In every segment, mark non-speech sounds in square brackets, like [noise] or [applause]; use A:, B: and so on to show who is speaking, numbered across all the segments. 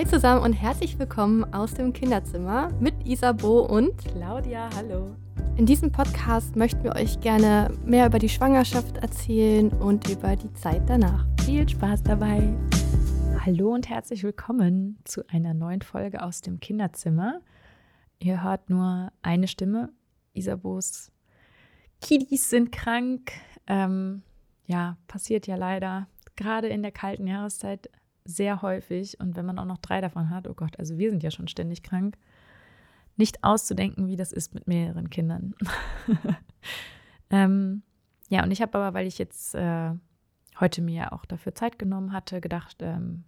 A: Hi zusammen und herzlich willkommen aus dem Kinderzimmer mit Isabo und
B: Claudia. Hallo.
A: In diesem Podcast möchten wir euch gerne mehr über die Schwangerschaft erzählen und über die Zeit danach.
B: Viel Spaß dabei. Hallo und herzlich willkommen zu einer neuen Folge aus dem Kinderzimmer. Ihr hört nur eine Stimme. Isabos Kiddies sind krank. Ähm, ja, passiert ja leider gerade in der kalten Jahreszeit sehr häufig und wenn man auch noch drei davon hat, oh Gott, also wir sind ja schon ständig krank, nicht auszudenken, wie das ist mit mehreren Kindern. [laughs] ähm, ja, und ich habe aber, weil ich jetzt äh, heute mir auch dafür Zeit genommen hatte, gedacht, ähm,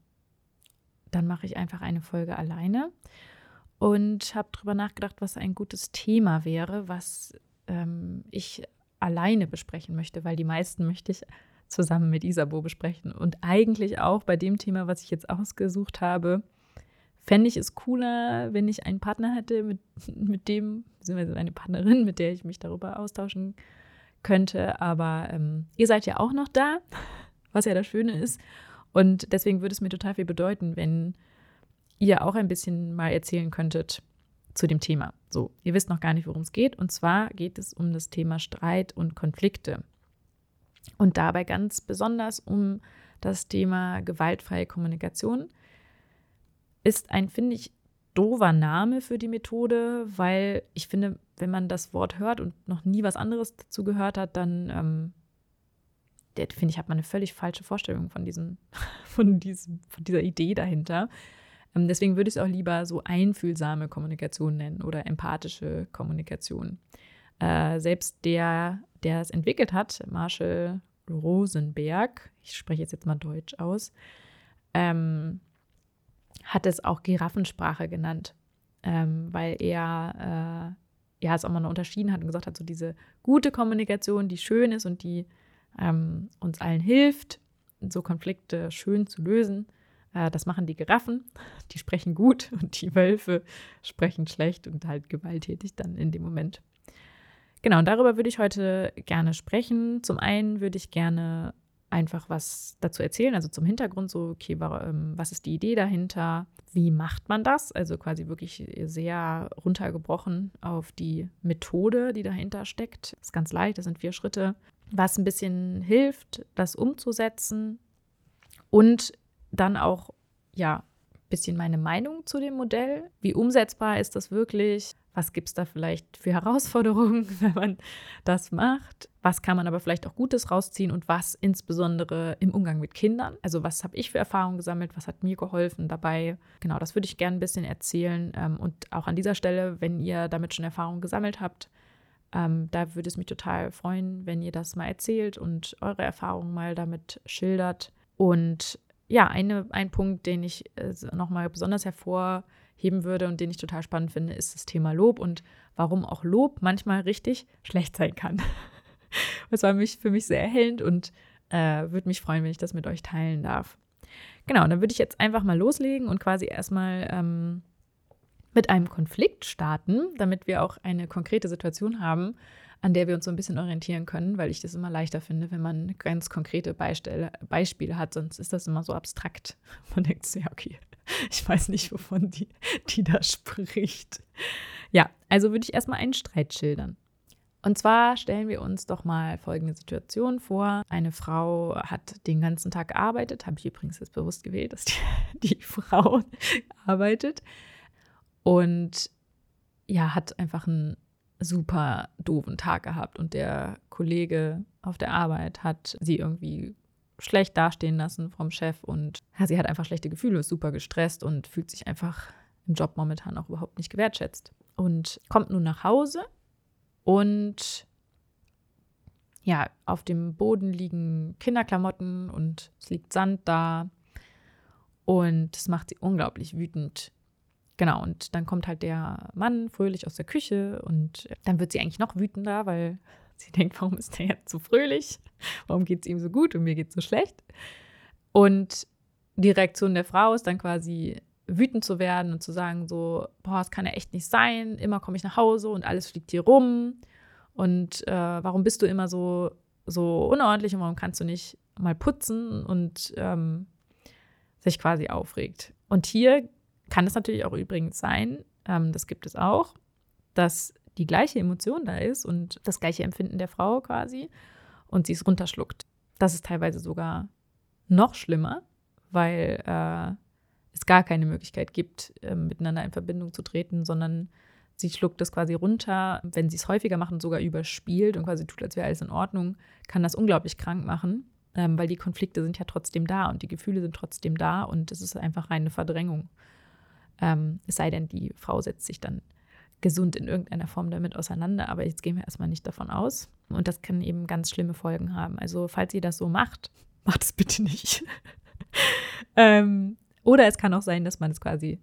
B: dann mache ich einfach eine Folge alleine und habe darüber nachgedacht, was ein gutes Thema wäre, was ähm, ich alleine besprechen möchte, weil die meisten möchte ich zusammen mit Isabo besprechen. Und eigentlich auch bei dem Thema, was ich jetzt ausgesucht habe, fände ich es cooler, wenn ich einen Partner hätte, mit, [laughs] mit dem, beziehungsweise eine Partnerin, mit der ich mich darüber austauschen könnte. Aber ähm, ihr seid ja auch noch da, [laughs] was ja das Schöne ist. Und deswegen würde es mir total viel bedeuten, wenn ihr auch ein bisschen mal erzählen könntet zu dem Thema. So, ihr wisst noch gar nicht, worum es geht. Und zwar geht es um das Thema Streit und Konflikte. Und dabei ganz besonders um das Thema gewaltfreie Kommunikation. Ist ein, finde ich, doofer Name für die Methode, weil ich finde, wenn man das Wort hört und noch nie was anderes dazu gehört hat, dann ähm, finde ich, hat man eine völlig falsche Vorstellung von diesem, [laughs] von diesem, von dieser Idee dahinter. Ähm, deswegen würde ich es auch lieber so einfühlsame Kommunikation nennen oder empathische Kommunikation. Äh, selbst der, der es entwickelt hat, Marshall Rosenberg, ich spreche jetzt, mal Deutsch aus, ähm, hat es auch Giraffensprache genannt, ähm, weil er äh, ja es auch mal unterschieden hat und gesagt hat, so diese gute Kommunikation, die schön ist und die ähm, uns allen hilft, so Konflikte schön zu lösen. Äh, das machen die Giraffen, die sprechen gut und die Wölfe sprechen schlecht und halt gewalttätig dann in dem Moment. Genau, und darüber würde ich heute gerne sprechen. Zum einen würde ich gerne einfach was dazu erzählen, also zum Hintergrund, so, okay, ähm, was ist die Idee dahinter? Wie macht man das? Also quasi wirklich sehr runtergebrochen auf die Methode, die dahinter steckt. Das ist ganz leicht, das sind vier Schritte. Was ein bisschen hilft, das umzusetzen und dann auch, ja, ein bisschen meine Meinung zu dem Modell. Wie umsetzbar ist das wirklich? Was gibt es da vielleicht für Herausforderungen, [laughs] wenn man das macht? Was kann man aber vielleicht auch Gutes rausziehen und was insbesondere im Umgang mit Kindern? Also was habe ich für Erfahrungen gesammelt? Was hat mir geholfen dabei? Genau, das würde ich gerne ein bisschen erzählen. Ähm, und auch an dieser Stelle, wenn ihr damit schon Erfahrungen gesammelt habt, ähm, da würde es mich total freuen, wenn ihr das mal erzählt und eure Erfahrungen mal damit schildert. Und ja, eine, ein Punkt, den ich äh, nochmal besonders hervor heben würde und den ich total spannend finde, ist das Thema Lob und warum auch Lob manchmal richtig schlecht sein kann. [laughs] Das war mich, für mich sehr erhellend und äh, würde mich freuen, wenn ich das mit euch teilen darf. Genau, dann würde ich jetzt einfach mal loslegen und quasi erstmal ähm, mit einem Konflikt starten, damit wir auch eine konkrete Situation haben, an der wir uns so ein bisschen orientieren können, weil ich das immer leichter finde, wenn man ganz konkrete Beispiele, Beispiele hat, sonst ist das immer so abstrakt. [laughs] Man denkt so, ja, okay, [laughs] ich weiß nicht, wovon die, die da spricht. Ja, also würde ich erstmal einen Streit schildern. Und zwar stellen wir uns doch mal folgende Situation vor. Eine Frau hat den ganzen Tag gearbeitet, habe ich übrigens jetzt bewusst gewählt, dass die, [laughs] die Frau arbeitet. Und ja, hat einfach einen super doofen Tag gehabt und der Kollege auf der Arbeit hat sie irgendwie schlecht dastehen lassen vom Chef und ja, sie hat einfach schlechte Gefühle, ist super gestresst und fühlt sich einfach im Job momentan auch überhaupt nicht gewertschätzt. Und kommt nun nach Hause und ja, auf dem Boden liegen Kinderklamotten und es liegt Sand da und das macht sie unglaublich wütend. Genau, und dann kommt halt der Mann fröhlich aus der Küche und dann wird sie eigentlich noch wütender, weil [laughs] Sie denkt, warum ist der jetzt so fröhlich? Warum geht es ihm so gut und mir geht es so schlecht? Und die Reaktion der Frau ist dann quasi wütend zu werden und zu sagen so, boah, das kann ja echt nicht sein. Immer komme ich nach Hause und alles fliegt hier rum. Und äh, warum bist du immer so, so unordentlich und warum kannst du nicht mal putzen und ähm, sich quasi aufregt? Und hier kann es natürlich auch übrigens sein, ähm, das gibt es auch, dass die gleiche Emotion da ist und das gleiche Empfinden der Frau quasi und sie es runterschluckt. Das ist teilweise sogar noch schlimmer, weil äh, es gar keine Möglichkeit gibt, äh, miteinander in Verbindung zu treten, sondern sie schluckt das quasi runter. Wenn sie es häufiger macht und sogar überspielt und quasi tut, als wäre alles in Ordnung, kann das unglaublich krank machen, ähm, weil die Konflikte sind ja trotzdem da und die Gefühle sind trotzdem da und es ist einfach reine Verdrängung. Ähm, es sei denn, die Frau setzt sich dann gesund in irgendeiner Form damit auseinander, aber jetzt gehen wir erstmal nicht davon aus. Und das kann eben ganz schlimme Folgen haben. Also, falls ihr das so macht, [laughs] macht es bitte nicht. [laughs] ähm, oder es kann auch sein, dass man es quasi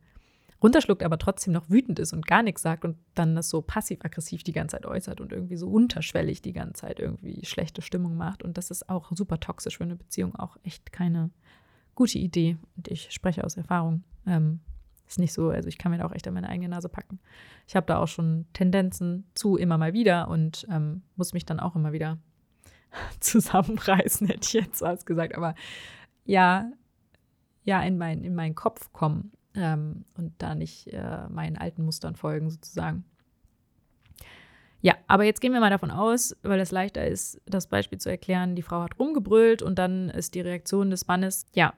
B: runterschluckt, aber trotzdem noch wütend ist und gar nichts sagt und dann das so passiv-aggressiv die ganze Zeit äußert und irgendwie so unterschwellig die ganze Zeit irgendwie schlechte Stimmung macht. Und das ist auch super toxisch für eine Beziehung, auch echt keine gute Idee. Und ich spreche aus Erfahrung. Ähm, ist nicht so, also ich kann mir da auch echt an meine eigene Nase packen. Ich habe da auch schon Tendenzen zu immer mal wieder und ähm, muss mich dann auch immer wieder [laughs] zusammenreißen, hätte ich jetzt was gesagt. Aber ja, ja, in, mein, in meinen Kopf kommen ähm, und da nicht äh, meinen alten Mustern folgen, sozusagen. Ja, aber jetzt gehen wir mal davon aus, weil es leichter ist, das Beispiel zu erklären, die Frau hat rumgebrüllt und dann ist die Reaktion des Mannes, ja,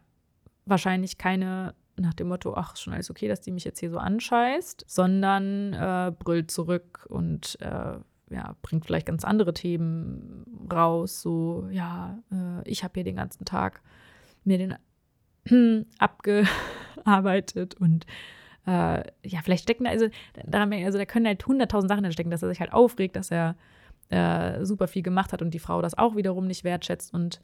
B: wahrscheinlich keine nach dem Motto, ach, schon alles okay, dass die mich jetzt hier so anscheißt, sondern äh, brüllt zurück und äh, ja, bringt vielleicht ganz andere Themen raus. So, ja, äh, ich habe hier den ganzen Tag mir den [clears throat] abgearbeitet und äh, ja, vielleicht stecken da, also, daran, also da können halt hunderttausend Sachen stecken, dass er sich halt aufregt, dass er äh, super viel gemacht hat und die Frau das auch wiederum nicht wertschätzt und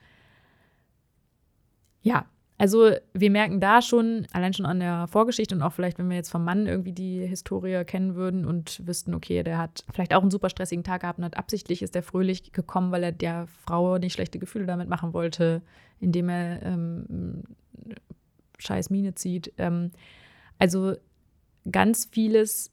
B: ja, also wir merken da schon, allein schon an der Vorgeschichte und auch vielleicht, wenn wir jetzt vom Mann irgendwie die Historie kennen würden und wüssten, okay, der hat vielleicht auch einen super stressigen Tag gehabt und hat absichtlich ist er fröhlich gekommen, weil er der Frau nicht schlechte Gefühle damit machen wollte, indem er ähm, scheiß Miene zieht. Ähm, also ganz vieles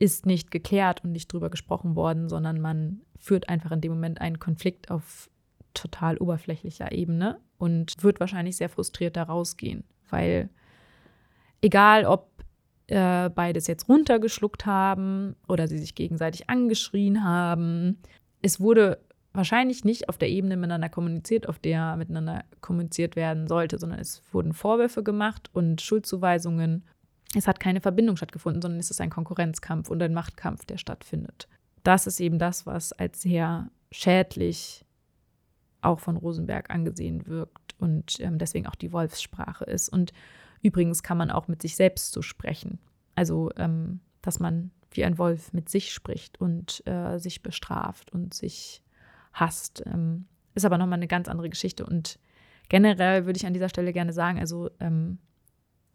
B: ist nicht geklärt und nicht drüber gesprochen worden, sondern man führt einfach in dem Moment einen Konflikt auf total oberflächlicher Ebene und wird wahrscheinlich sehr frustriert da rausgehen, weil egal ob äh, beides jetzt runtergeschluckt haben oder sie sich gegenseitig angeschrien haben, es wurde wahrscheinlich nicht auf der Ebene miteinander kommuniziert, auf der miteinander kommuniziert werden sollte, sondern es wurden Vorwürfe gemacht und Schuldzuweisungen. Es hat keine Verbindung stattgefunden, sondern es ist ein Konkurrenzkampf und ein Machtkampf, der stattfindet. Das ist eben das, was als sehr schädlich auch von Rosenberg angesehen wirkt und ähm, deswegen auch die Wolfssprache ist. Und übrigens kann man auch mit sich selbst so sprechen. Also, ähm, dass man wie ein Wolf mit sich spricht und äh, sich bestraft und sich hasst. Ähm, ist aber nochmal eine ganz andere Geschichte. Und generell würde ich an dieser Stelle gerne sagen, also ähm,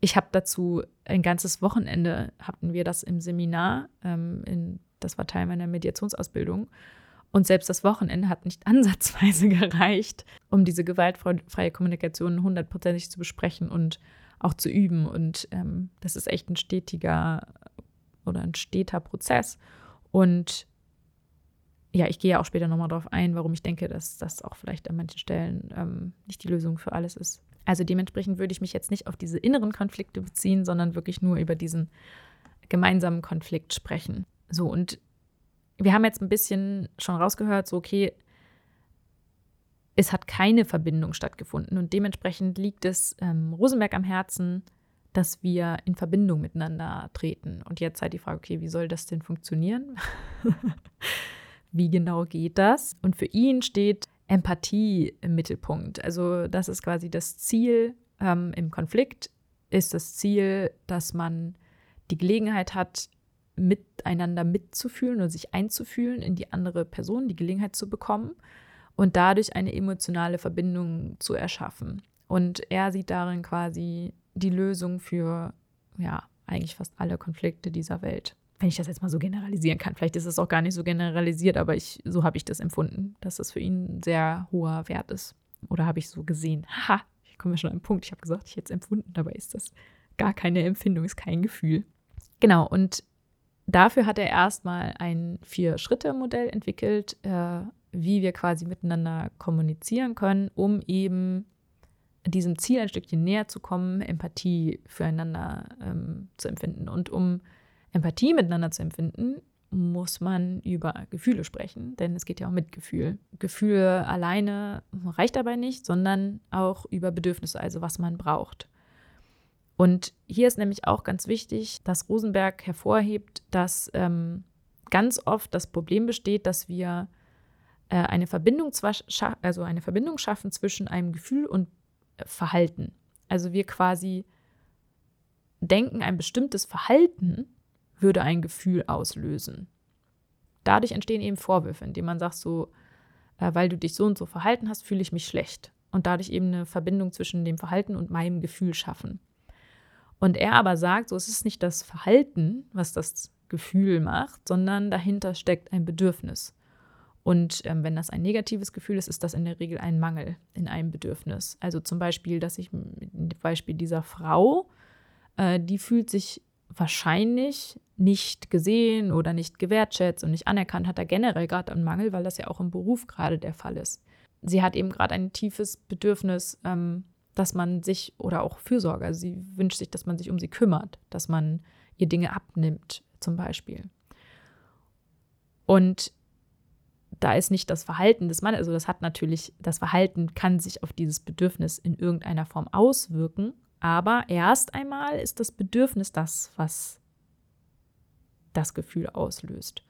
B: ich habe dazu ein ganzes Wochenende, hatten wir das im Seminar, ähm, in, das war Teil meiner Mediationsausbildung. Und selbst das Wochenende hat nicht [laughs] ansatzweise gereicht, um diese gewaltfreie Kommunikation hundertprozentig zu besprechen und auch zu üben. Und ähm, das ist echt ein stetiger oder ein steter Prozess. Und ja, ich gehe ja auch später nochmal darauf ein, warum ich denke, dass das auch vielleicht an manchen Stellen ähm, nicht die Lösung für alles ist. Also dementsprechend würde ich mich jetzt nicht auf diese inneren Konflikte beziehen, sondern wirklich nur über diesen gemeinsamen Konflikt sprechen. So, und wir haben jetzt ein bisschen schon rausgehört, so okay, es hat keine Verbindung stattgefunden und dementsprechend liegt es ähm, Rosenberg am Herzen, dass wir in Verbindung miteinander treten. Und jetzt halt die Frage, okay, wie soll das denn funktionieren? [laughs] wie genau geht das? Und für ihn steht Empathie im Mittelpunkt. Also das ist quasi das Ziel ähm, im Konflikt, ist das Ziel, dass man die Gelegenheit hat, miteinander mitzufühlen oder sich einzufühlen in die andere Person, die Gelegenheit zu bekommen und dadurch eine emotionale Verbindung zu erschaffen. Und er sieht darin quasi die Lösung für, ja, eigentlich fast alle Konflikte dieser Welt. Wenn ich das jetzt mal so generalisieren kann. Vielleicht ist es auch gar nicht so generalisiert, aber ich, so habe ich das empfunden, dass das für ihn ein sehr hoher Wert ist. Oder habe ich so gesehen. Haha, ich komme schon an einen Punkt. Ich habe gesagt, ich hätte es empfunden, dabei ist das gar keine Empfindung, ist kein Gefühl. Genau, und Dafür hat er erstmal ein Vier-Schritte-Modell entwickelt, äh, wie wir quasi miteinander kommunizieren können, um eben diesem Ziel ein Stückchen näher zu kommen, Empathie füreinander ähm, zu empfinden. Und um Empathie miteinander zu empfinden, muss man über Gefühle sprechen, denn es geht ja auch mit Gefühl. Gefühle alleine reicht dabei nicht, sondern auch über Bedürfnisse, also was man braucht. Und hier ist nämlich auch ganz wichtig, dass Rosenberg hervorhebt, dass ähm, ganz oft das Problem besteht, dass wir äh, eine Verbindung also eine Verbindung schaffen zwischen einem Gefühl und äh, Verhalten. Also wir quasi denken, ein bestimmtes Verhalten würde ein Gefühl auslösen. Dadurch entstehen eben Vorwürfe, indem man sagt, so, äh, weil du dich so und so verhalten hast, fühle ich mich schlecht. Und dadurch eben eine Verbindung zwischen dem Verhalten und meinem Gefühl schaffen. Und er aber sagt, so es ist nicht das Verhalten, was das Gefühl macht, sondern dahinter steckt ein Bedürfnis. Und ähm, wenn das ein negatives Gefühl ist, ist das in der Regel ein Mangel in einem Bedürfnis. Also zum Beispiel, dass ich, Beispiel dieser Frau, äh, die fühlt sich wahrscheinlich nicht gesehen oder nicht gewertschätzt und nicht anerkannt, hat er generell gerade einen Mangel, weil das ja auch im Beruf gerade der Fall ist. Sie hat eben gerade ein tiefes Bedürfnis, ähm, dass man sich oder auch Fürsorge, also sie wünscht sich, dass man sich um sie kümmert, dass man ihr Dinge abnimmt, zum Beispiel. Und da ist nicht das Verhalten des Mannes, also das hat natürlich, das Verhalten kann sich auf dieses Bedürfnis in irgendeiner Form auswirken, aber erst einmal ist das Bedürfnis das, was das Gefühl auslöst.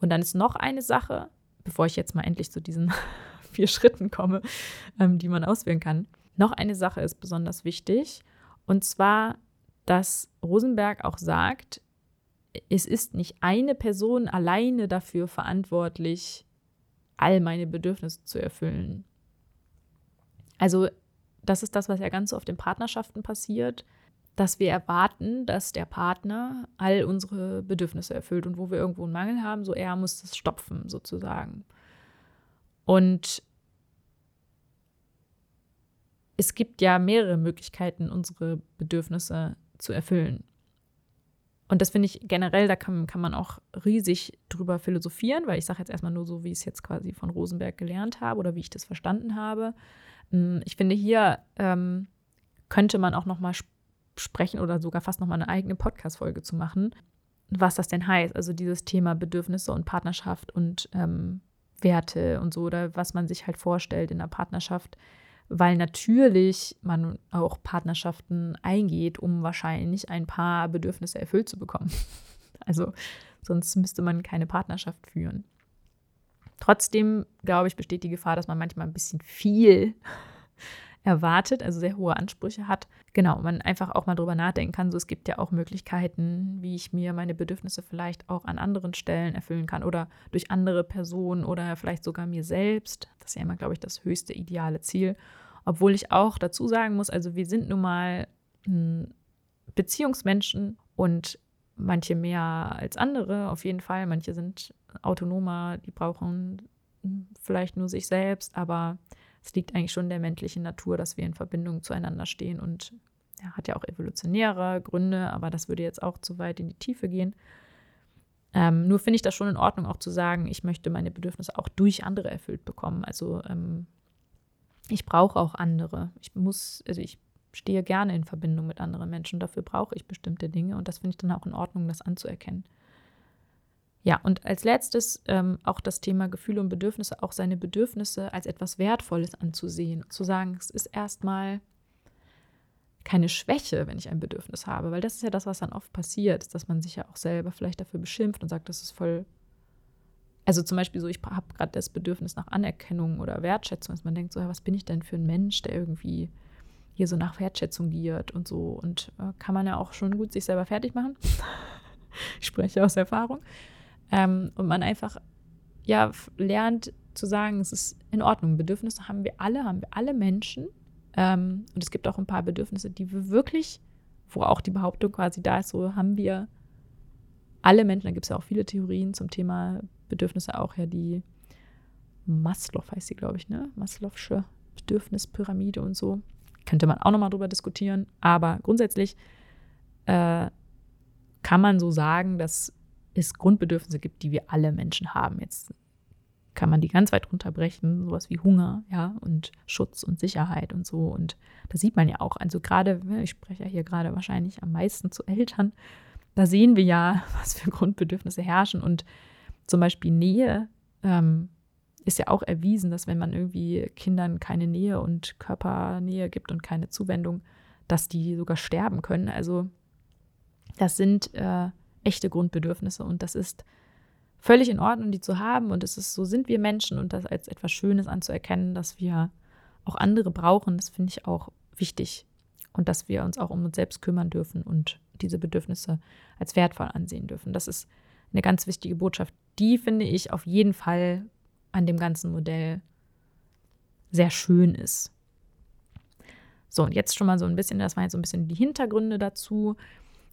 B: Und dann ist noch eine Sache, bevor ich jetzt mal endlich zu diesen [laughs] vier Schritten komme, ähm, die man auswählen kann. Noch eine Sache ist besonders wichtig, und zwar, dass Rosenberg auch sagt, es ist nicht eine Person alleine dafür verantwortlich, all meine Bedürfnisse zu erfüllen. Also das ist das, was ja ganz oft in Partnerschaften passiert, dass wir erwarten, dass der Partner all unsere Bedürfnisse erfüllt und wo wir irgendwo einen Mangel haben, so er muss das stopfen sozusagen. Und es gibt ja mehrere Möglichkeiten, unsere Bedürfnisse zu erfüllen. Und das finde ich generell, da kann, kann man auch riesig drüber philosophieren, weil ich sage jetzt erstmal nur so, wie ich es jetzt quasi von Rosenberg gelernt habe oder wie ich das verstanden habe. Hm, ich finde, hier ähm, könnte man auch nochmal sp sprechen oder sogar fast nochmal eine eigene Podcast-Folge zu machen, was das denn heißt. Also dieses Thema Bedürfnisse und Partnerschaft und ähm, Werte und so oder was man sich halt vorstellt in der Partnerschaft weil natürlich man auch Partnerschaften eingeht, um wahrscheinlich ein paar Bedürfnisse erfüllt zu bekommen. [laughs] Also sonst müsste man keine Partnerschaft führen. Trotzdem, glaube ich, besteht die Gefahr, dass man manchmal ein bisschen viel erwartet, also sehr hohe Ansprüche hat. Genau, man einfach auch mal drüber nachdenken kann. So, es gibt ja auch Möglichkeiten, wie ich mir meine Bedürfnisse vielleicht auch an anderen Stellen erfüllen kann oder durch andere Personen oder vielleicht sogar mir selbst. Das ist ja immer, glaube ich, das höchste ideale Ziel. Obwohl ich auch dazu sagen muss, also wir sind nun mal hm, Beziehungsmenschen und manche mehr als andere, auf jeden Fall. Manche sind autonomer, die brauchen hm, vielleicht nur sich selbst, aber es liegt eigentlich schon in der menschlichen Natur, dass wir in Verbindung zueinander stehen und ja, hat ja auch evolutionäre Gründe, aber das würde jetzt auch zu weit in die Tiefe gehen. Ähm, nur finde ich das schon in Ordnung, auch zu sagen, ich möchte meine Bedürfnisse auch durch andere erfüllt bekommen. Also ähm, ich brauche auch andere. Ich muss, also ich stehe gerne in Verbindung mit anderen Menschen. Dafür brauche ich bestimmte Dinge und das finde ich dann auch in Ordnung, das anzuerkennen. Ja, und als letztes ähm, auch das Thema Gefühle und Bedürfnisse, auch seine Bedürfnisse als etwas Wertvolles anzusehen. Zu sagen, es ist erstmal keine Schwäche, wenn ich ein Bedürfnis habe, weil das ist ja das, was dann oft passiert, dass man sich ja auch selber vielleicht dafür beschimpft und sagt, das ist voll. Also zum Beispiel so, ich habe gerade das Bedürfnis nach Anerkennung oder Wertschätzung, dass man denkt, so, was bin ich denn für ein Mensch, der irgendwie hier so nach Wertschätzung giert und so. Und äh, kann man ja auch schon gut sich selber fertig machen. [laughs] ich spreche aus Erfahrung. Ähm, und man einfach ja lernt zu sagen, es ist in Ordnung. Bedürfnisse haben wir alle, haben wir alle Menschen. Ähm, und es gibt auch ein paar Bedürfnisse, die wir wirklich, wo auch die Behauptung quasi da ist, so haben wir alle Menschen, da gibt es ja auch viele Theorien zum Thema Bedürfnisse, auch ja die Maslow heißt sie, glaube ich, ne? Maslow'sche Bedürfnispyramide und so. Könnte man auch nochmal drüber diskutieren. Aber grundsätzlich äh, kann man so sagen, dass es Grundbedürfnisse gibt, die wir alle Menschen haben. Jetzt kann man die ganz weit runterbrechen, sowas wie Hunger, ja, und Schutz und Sicherheit und so. Und das sieht man ja auch. Also gerade, ne, ich spreche ja hier gerade wahrscheinlich am meisten zu Eltern, da sehen wir ja, [laughs] was für Grundbedürfnisse herrschen. Und zum Beispiel Nähe ähm, ist ja auch erwiesen, dass wenn man irgendwie Kindern keine Nähe und Körpernähe gibt und keine Zuwendung, dass die sogar sterben können. Also das sind äh, echte Grundbedürfnisse und das ist völlig in Ordnung, die zu haben. Und es ist so, sind wir Menschen und das als etwas Schönes anzuerkennen, dass wir auch andere brauchen, das finde ich auch wichtig. Und dass wir uns auch um uns selbst kümmern dürfen und diese Bedürfnisse als wertvoll ansehen dürfen. Das ist eine ganz wichtige Botschaft. Die finde ich auf jeden Fall an dem ganzen Modell sehr schön ist. So, und jetzt schon mal so ein bisschen, das waren jetzt so ein bisschen die Hintergründe dazu.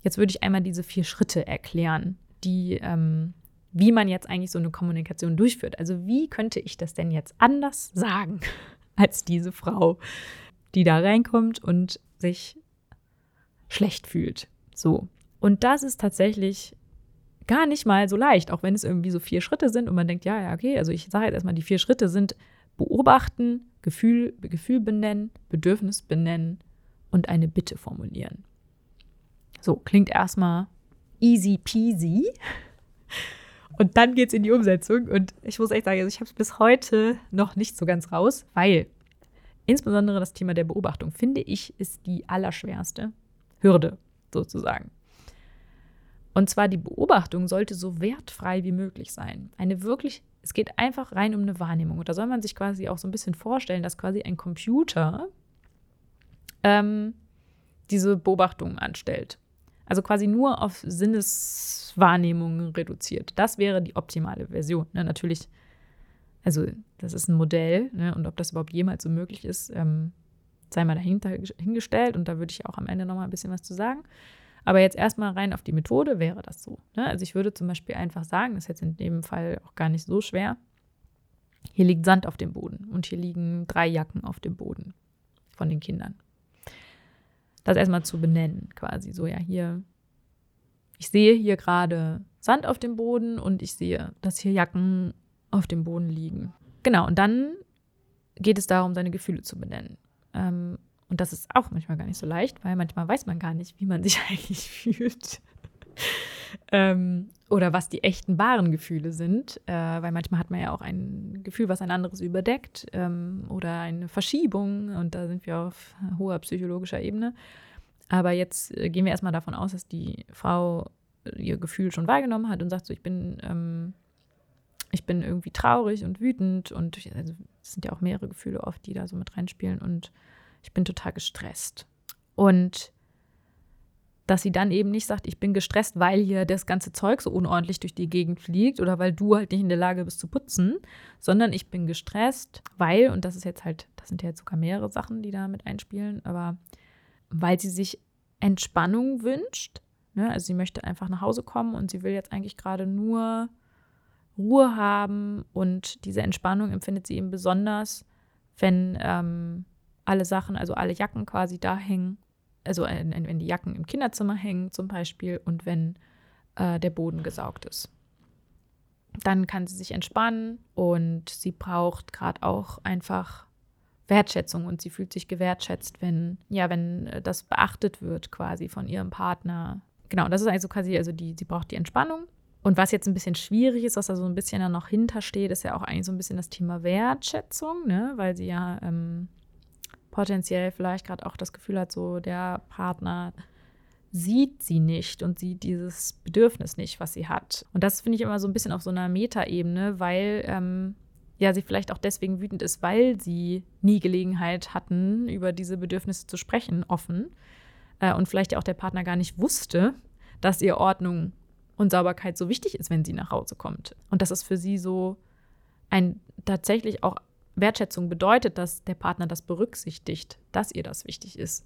B: Jetzt würde ich einmal diese vier Schritte erklären, die, ähm, wie man jetzt eigentlich so eine Kommunikation durchführt. Also wie könnte ich das denn jetzt anders sagen [laughs] als diese Frau, die da reinkommt und sich schlecht fühlt. So. Und das ist tatsächlich gar nicht mal so leicht, auch wenn es irgendwie so vier Schritte sind und man denkt, ja, ja, okay, also ich sage jetzt erstmal, die vier Schritte sind beobachten, Gefühl, Gefühl benennen, Bedürfnis benennen und eine Bitte formulieren. So, klingt erstmal easy peasy. Und dann geht es in die Umsetzung. Und ich muss echt sagen, also ich habe es bis heute noch nicht so ganz raus, weil insbesondere das Thema der Beobachtung, finde ich, ist die allerschwerste Hürde sozusagen. Und zwar die Beobachtung sollte so wertfrei wie möglich sein. Eine wirklich, es geht einfach rein um eine Wahrnehmung. Und da soll man sich quasi auch so ein bisschen vorstellen, dass quasi ein Computer ähm, diese Beobachtungen anstellt. Also quasi nur auf Sinneswahrnehmungen reduziert. Das wäre die optimale Version. Ne? Natürlich, also das ist ein Modell ne? und ob das überhaupt jemals so möglich ist, ähm, sei mal dahinter hingestellt. Und da würde ich auch am Ende nochmal ein bisschen was zu sagen. Aber jetzt erstmal rein auf die Methode wäre das so. Ne? Also ich würde zum Beispiel einfach sagen, das ist jetzt in dem Fall auch gar nicht so schwer. Hier liegt Sand auf dem Boden und hier liegen drei Jacken auf dem Boden von den Kindern. Das erstmal zu benennen, quasi so, ja, hier, ich sehe hier gerade Sand auf dem Boden und ich sehe, dass hier Jacken auf dem Boden liegen. Genau, und dann geht es darum, seine Gefühle zu benennen. Ähm, und das ist auch manchmal gar nicht so leicht, weil manchmal weiß man gar nicht, wie man sich [laughs] eigentlich fühlt. [laughs] ähm, oder was die echten wahren Gefühle sind, äh, weil manchmal hat man ja auch ein Gefühl, was ein anderes überdeckt ähm, oder eine Verschiebung und da sind wir auf hoher psychologischer Ebene. Aber jetzt äh, gehen wir erstmal davon aus, dass die Frau ihr Gefühl schon wahrgenommen hat und sagt so, ich bin, ähm, ich bin irgendwie traurig und wütend und also, es sind ja auch mehrere Gefühle oft, die da so mit reinspielen und ich bin total gestresst. Und dass sie dann eben nicht sagt, ich bin gestresst, weil hier das ganze Zeug so unordentlich durch die Gegend fliegt oder weil du halt nicht in der Lage bist zu putzen, sondern ich bin gestresst, weil, und das ist jetzt halt, das sind ja jetzt sogar mehrere Sachen, die da mit einspielen, aber weil sie sich Entspannung wünscht. Ne? Also sie möchte einfach nach Hause kommen und sie will jetzt eigentlich gerade nur Ruhe haben und diese Entspannung empfindet sie eben besonders, wenn ähm, alle Sachen, also alle Jacken quasi da hängen. Also wenn die Jacken im Kinderzimmer hängen zum Beispiel und wenn äh, der Boden gesaugt ist. Dann kann sie sich entspannen und sie braucht gerade auch einfach Wertschätzung und sie fühlt sich gewertschätzt, wenn, ja, wenn äh, das beachtet wird quasi von ihrem Partner. Genau, das ist also quasi, also die, sie braucht die Entspannung. Und was jetzt ein bisschen schwierig ist, was da so ein bisschen dann noch hintersteht, ist ja auch eigentlich so ein bisschen das Thema Wertschätzung, ne? weil sie ja ähm, potenziell vielleicht gerade auch das Gefühl hat, so der Partner sieht sie nicht und sieht dieses Bedürfnis nicht, was sie hat. Und das finde ich immer so ein bisschen auf so einer Metaebene, weil ähm, ja sie vielleicht auch deswegen wütend ist, weil sie nie Gelegenheit hatten, über diese Bedürfnisse zu sprechen, offen. Äh, und vielleicht ja auch der Partner gar nicht wusste, dass ihr Ordnung und Sauberkeit so wichtig ist, wenn sie nach Hause kommt. Und das ist für sie so ein tatsächlich auch Wertschätzung bedeutet, dass der Partner das berücksichtigt, dass ihr das wichtig ist.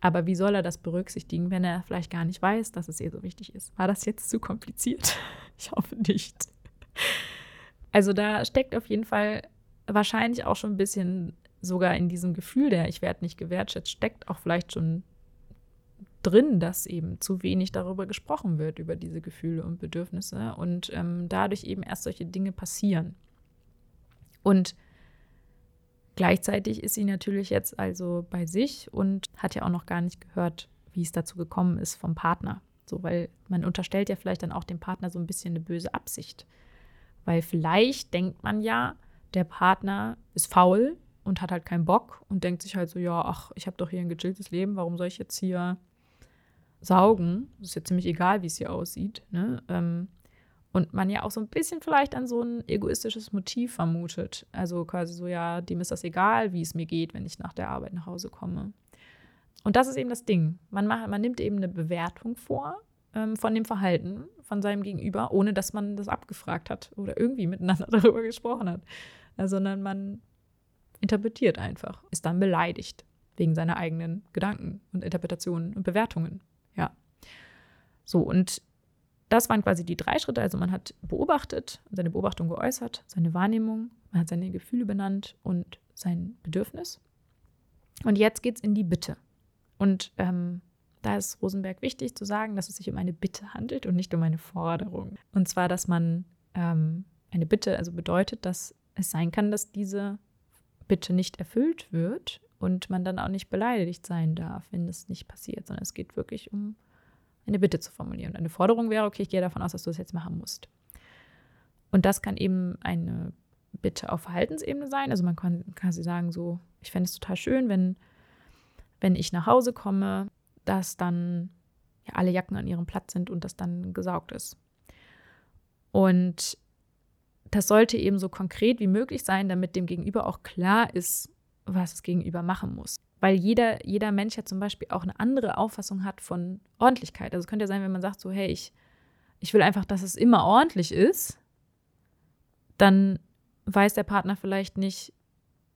B: Aber wie soll er das berücksichtigen, wenn er vielleicht gar nicht weiß, dass es ihr so wichtig ist? War das jetzt zu kompliziert? [laughs] Ich hoffe nicht. Also da steckt auf jeden Fall wahrscheinlich auch schon ein bisschen sogar in diesem Gefühl der Ich werde nicht gewertschätzt, steckt auch vielleicht schon drin, dass eben zu wenig darüber gesprochen wird, über diese Gefühle und Bedürfnisse und ähm, dadurch eben erst solche Dinge passieren. Und gleichzeitig ist sie natürlich jetzt also bei sich und hat ja auch noch gar nicht gehört, wie es dazu gekommen ist vom Partner. So, weil man unterstellt ja vielleicht dann auch dem Partner so ein bisschen eine böse Absicht. Weil vielleicht denkt man ja, der Partner ist faul und hat halt keinen Bock und denkt sich halt so, ja, ach, ich habe doch hier ein gechilltes Leben, warum soll ich jetzt hier saugen? Das ist ja ziemlich egal, wie es hier aussieht. Ne? Ähm, und man ja auch so ein bisschen vielleicht an so ein egoistisches Motiv vermutet. Also quasi so, ja, dem ist das egal, wie es mir geht, wenn ich nach der Arbeit nach Hause komme. Und das ist eben das Ding. Man, macht, man nimmt eben eine Bewertung vor ähm, von dem Verhalten von seinem Gegenüber, ohne dass man das abgefragt hat oder irgendwie miteinander [laughs] darüber gesprochen hat. Äh, sondern man interpretiert einfach, ist dann beleidigt wegen seiner eigenen Gedanken und Interpretationen und Bewertungen. Ja. So, und das waren quasi die drei Schritte. Also man hat beobachtet, seine Beobachtung geäußert, seine Wahrnehmung, man hat seine Gefühle benannt und sein Bedürfnis. Und jetzt geht es in die Bitte. Und ähm, da ist Rosenberg wichtig zu sagen, dass es sich um eine Bitte handelt und nicht um eine Forderung. Und zwar, dass man ähm, eine Bitte also bedeutet, dass es sein kann, dass diese Bitte nicht erfüllt wird und man dann auch nicht beleidigt sein darf, wenn das nicht passiert, sondern es geht wirklich um eine Bitte zu formulieren. Eine Forderung wäre, okay, ich gehe davon aus, dass du das jetzt machen musst. Und das kann eben eine Bitte auf Verhaltensebene sein. Also man kann, sie sagen, so, ich fände es total schön, wenn, wenn ich nach Hause komme, dass dann ja, alle Jacken an ihrem Platz sind und das dann gesaugt ist. Und das sollte eben so konkret wie möglich sein, damit dem Gegenüber auch klar ist, was das Gegenüber machen muss. Weil jeder, jeder Mensch ja zum Beispiel auch eine andere Auffassung hat von Ordentlichkeit. Also es könnte ja sein, wenn man sagt so, hey, ich, ich will einfach, dass es immer ordentlich ist, dann weiß der Partner vielleicht nicht,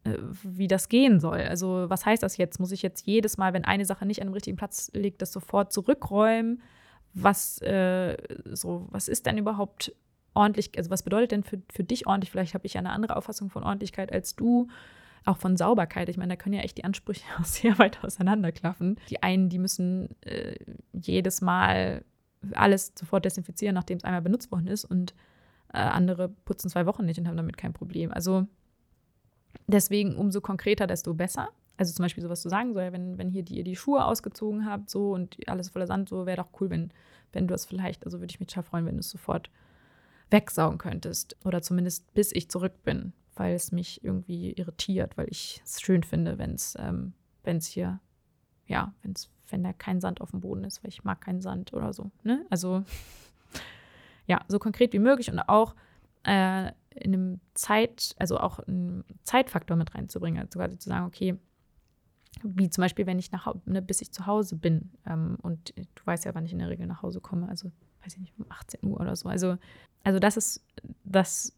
B: äh, wie das gehen soll. Also was heißt das jetzt? Muss ich jetzt jedes Mal, wenn eine Sache nicht an dem richtigen Platz liegt, das sofort zurückräumen? Was, äh, so, was ist denn überhaupt ordentlich? Also was bedeutet denn für, für dich ordentlich? Vielleicht habe ich eine andere Auffassung von Ordentlichkeit als du. Auch von Sauberkeit. Ich meine, da können ja echt die Ansprüche [laughs] auch sehr weit auseinanderklaffen. Die einen, die müssen äh, jedes Mal alles sofort desinfizieren, nachdem es einmal benutzt worden ist. Und äh, andere putzen zwei Wochen nicht und haben damit kein Problem. Also Deswegen umso konkreter, desto besser. Also zum Beispiel sowas zu sagen, so, wenn, wenn hier die, die Schuhe ausgezogen habt, so und alles voller Sand, so wäre doch cool, wenn, wenn du es vielleicht, also würde ich mich total freuen, wenn du es sofort wegsaugen könntest. Oder zumindest bis ich zurück bin, weil es mich irgendwie irritiert, weil ich es schön finde, wenn es ähm, hier, ja, wenn's, wenn da kein Sand auf dem Boden ist, weil ich mag keinen Sand oder so. Ne? Also [laughs] ja, so konkret wie möglich und auch äh, in einem Zeit, also auch einen Zeitfaktor mit reinzubringen. Also quasi zu sagen, okay, wie zum Beispiel, wenn ich nach ne, bis ich zu Hause bin ähm, und du weißt ja, wann ich in der Regel nach Hause komme, also weiß ich nicht, um 18 Uhr oder so. Also, also das ist das,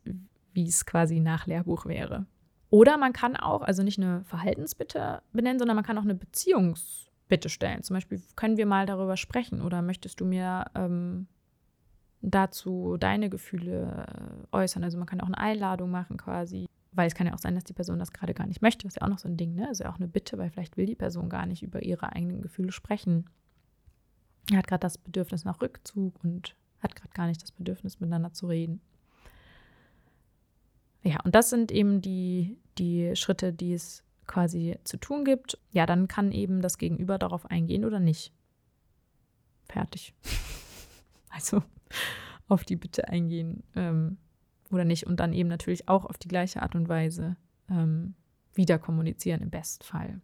B: wie es quasi nach Lehrbuch wäre. Oder man kann auch, also nicht eine Verhaltensbitte benennen, sondern man kann auch eine Beziehungsbitte stellen. Zum Beispiel, können wir mal darüber sprechen oder möchtest du mir ähm, dazu deine Gefühle äh, äußern. Also man kann auch eine Einladung machen quasi, weil es kann ja auch sein, dass die Person das gerade gar nicht möchte. Das ist ja auch noch so ein Ding, ne? Also ja auch eine Bitte, weil vielleicht will die Person gar nicht über ihre eigenen Gefühle sprechen. Er hat gerade das Bedürfnis nach Rückzug und hat gerade gar nicht das Bedürfnis, miteinander zu reden. Ja, und das sind eben die, die Schritte, die es quasi zu tun gibt. Ja, dann kann eben das Gegenüber darauf eingehen oder nicht. Fertig. [laughs] Also auf die Bitte eingehen ähm, oder nicht. Und dann eben natürlich auch auf die gleiche Art und Weise ähm, wieder kommunizieren im Bestfall.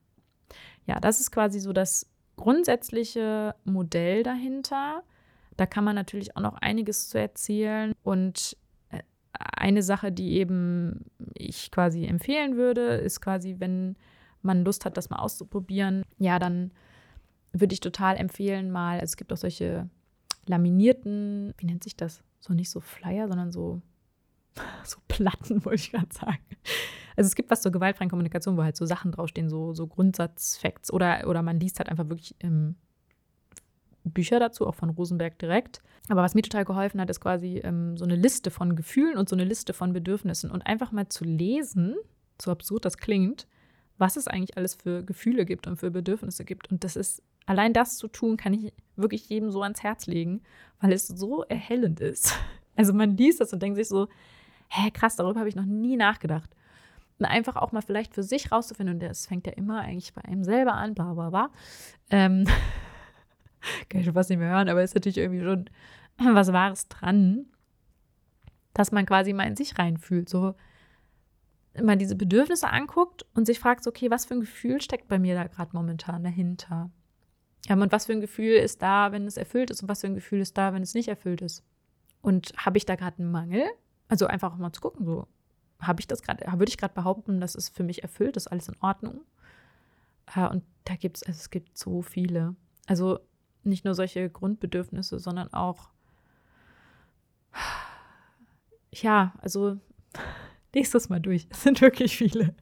B: Ja, das ist quasi so das grundsätzliche Modell dahinter. Da kann man natürlich auch noch einiges zu erzählen. Und eine Sache, die eben ich quasi empfehlen würde, ist quasi, wenn man Lust hat, das mal auszuprobieren, ja, dann würde ich total empfehlen, mal, also es gibt auch solche laminierten, wie nennt sich das? So nicht so Flyer, sondern so, [laughs] so Platten, [laughs] wollte ich gerade sagen. Also es gibt was zur gewaltfreien Kommunikation, wo halt so Sachen draufstehen, so, so Grundsatzfacts oder, oder man liest halt einfach wirklich ähm, Bücher dazu, auch von Rosenberg direkt. Aber was mir total geholfen hat, ist quasi ähm, so eine Liste von Gefühlen und so eine Liste von Bedürfnissen und einfach mal zu lesen, so absurd das klingt, was es eigentlich alles für Gefühle gibt und für Bedürfnisse gibt. Und das ist allein das zu tun, kann ich wirklich jedem so ans Herz legen, weil es so erhellend ist. [laughs] Also man liest das und denkt sich so, hä, krass, darüber habe ich noch nie nachgedacht. Und einfach auch mal vielleicht für sich rauszufinden, und das fängt ja immer eigentlich bei einem selber an, bla bla bla. Ähm, [laughs] [laughs] kann ich schon fast nicht mehr hören, aber ist natürlich irgendwie schon [clears throat] was Wahres dran, dass man quasi mal in sich reinfühlt. So, immer diese Bedürfnisse anguckt und sich fragt, okay, was für ein Gefühl steckt bei mir da gerade momentan dahinter? Und was für ein Gefühl ist da, wenn es erfüllt ist und was für ein Gefühl ist da, wenn es nicht erfüllt ist? Und habe ich da gerade einen Mangel? Also einfach mal zu gucken, so habe ich das gerade, würde ich gerade behaupten, das ist für mich erfüllt, ist alles in Ordnung? Äh, und da gibt es, also es gibt so viele. Also nicht nur solche Grundbedürfnisse, sondern auch, ja, also [laughs] lest das mal durch. Es sind wirklich viele.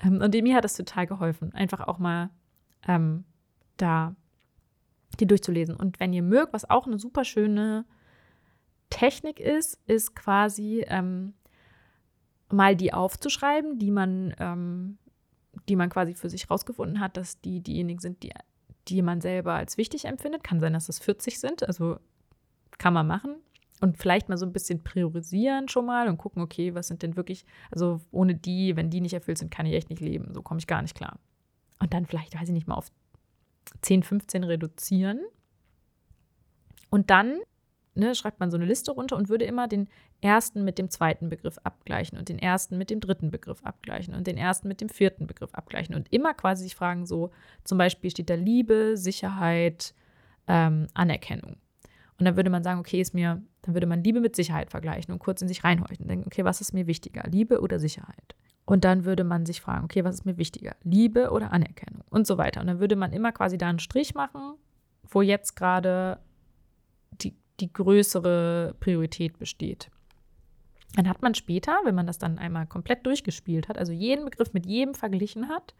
B: Ähm, und mir hat das total geholfen, einfach auch mal ähm, da die durchzulesen. Und wenn ihr mögt, was auch eine super schöne Technik ist, ist quasi ähm, mal die aufzuschreiben, die man, ähm, die man quasi für sich rausgefunden hat, dass die diejenigen sind, die, die man selber als wichtig empfindet. Kann sein, dass das 40 sind, also kann man machen und vielleicht mal so ein bisschen priorisieren schon mal und gucken, okay, was sind denn wirklich, also ohne die, wenn die nicht erfüllt sind, kann ich echt nicht leben. So komme ich gar nicht klar. Und dann vielleicht, weiß ich nicht mal, auf 10, 15 reduzieren. Und dann ne, schreibt man so eine Liste runter und würde immer den ersten mit dem zweiten Begriff abgleichen und den ersten mit dem dritten Begriff abgleichen und den ersten mit dem vierten Begriff abgleichen und immer quasi sich fragen, so zum Beispiel steht da Liebe, Sicherheit, ähm, Anerkennung. Und dann würde man sagen, okay, ist mir, dann würde man Liebe mit Sicherheit vergleichen und kurz in sich reinhorchen und denken, okay, was ist mir wichtiger, Liebe oder Sicherheit? Und dann würde man sich fragen, okay, was ist mir wichtiger, Liebe oder Anerkennung und so weiter. Und dann würde man immer quasi da einen Strich machen, wo jetzt gerade die, größere Priorität besteht. Dann hat man später, wenn man das dann einmal komplett durchgespielt hat, also jeden Begriff mit jedem verglichen hat,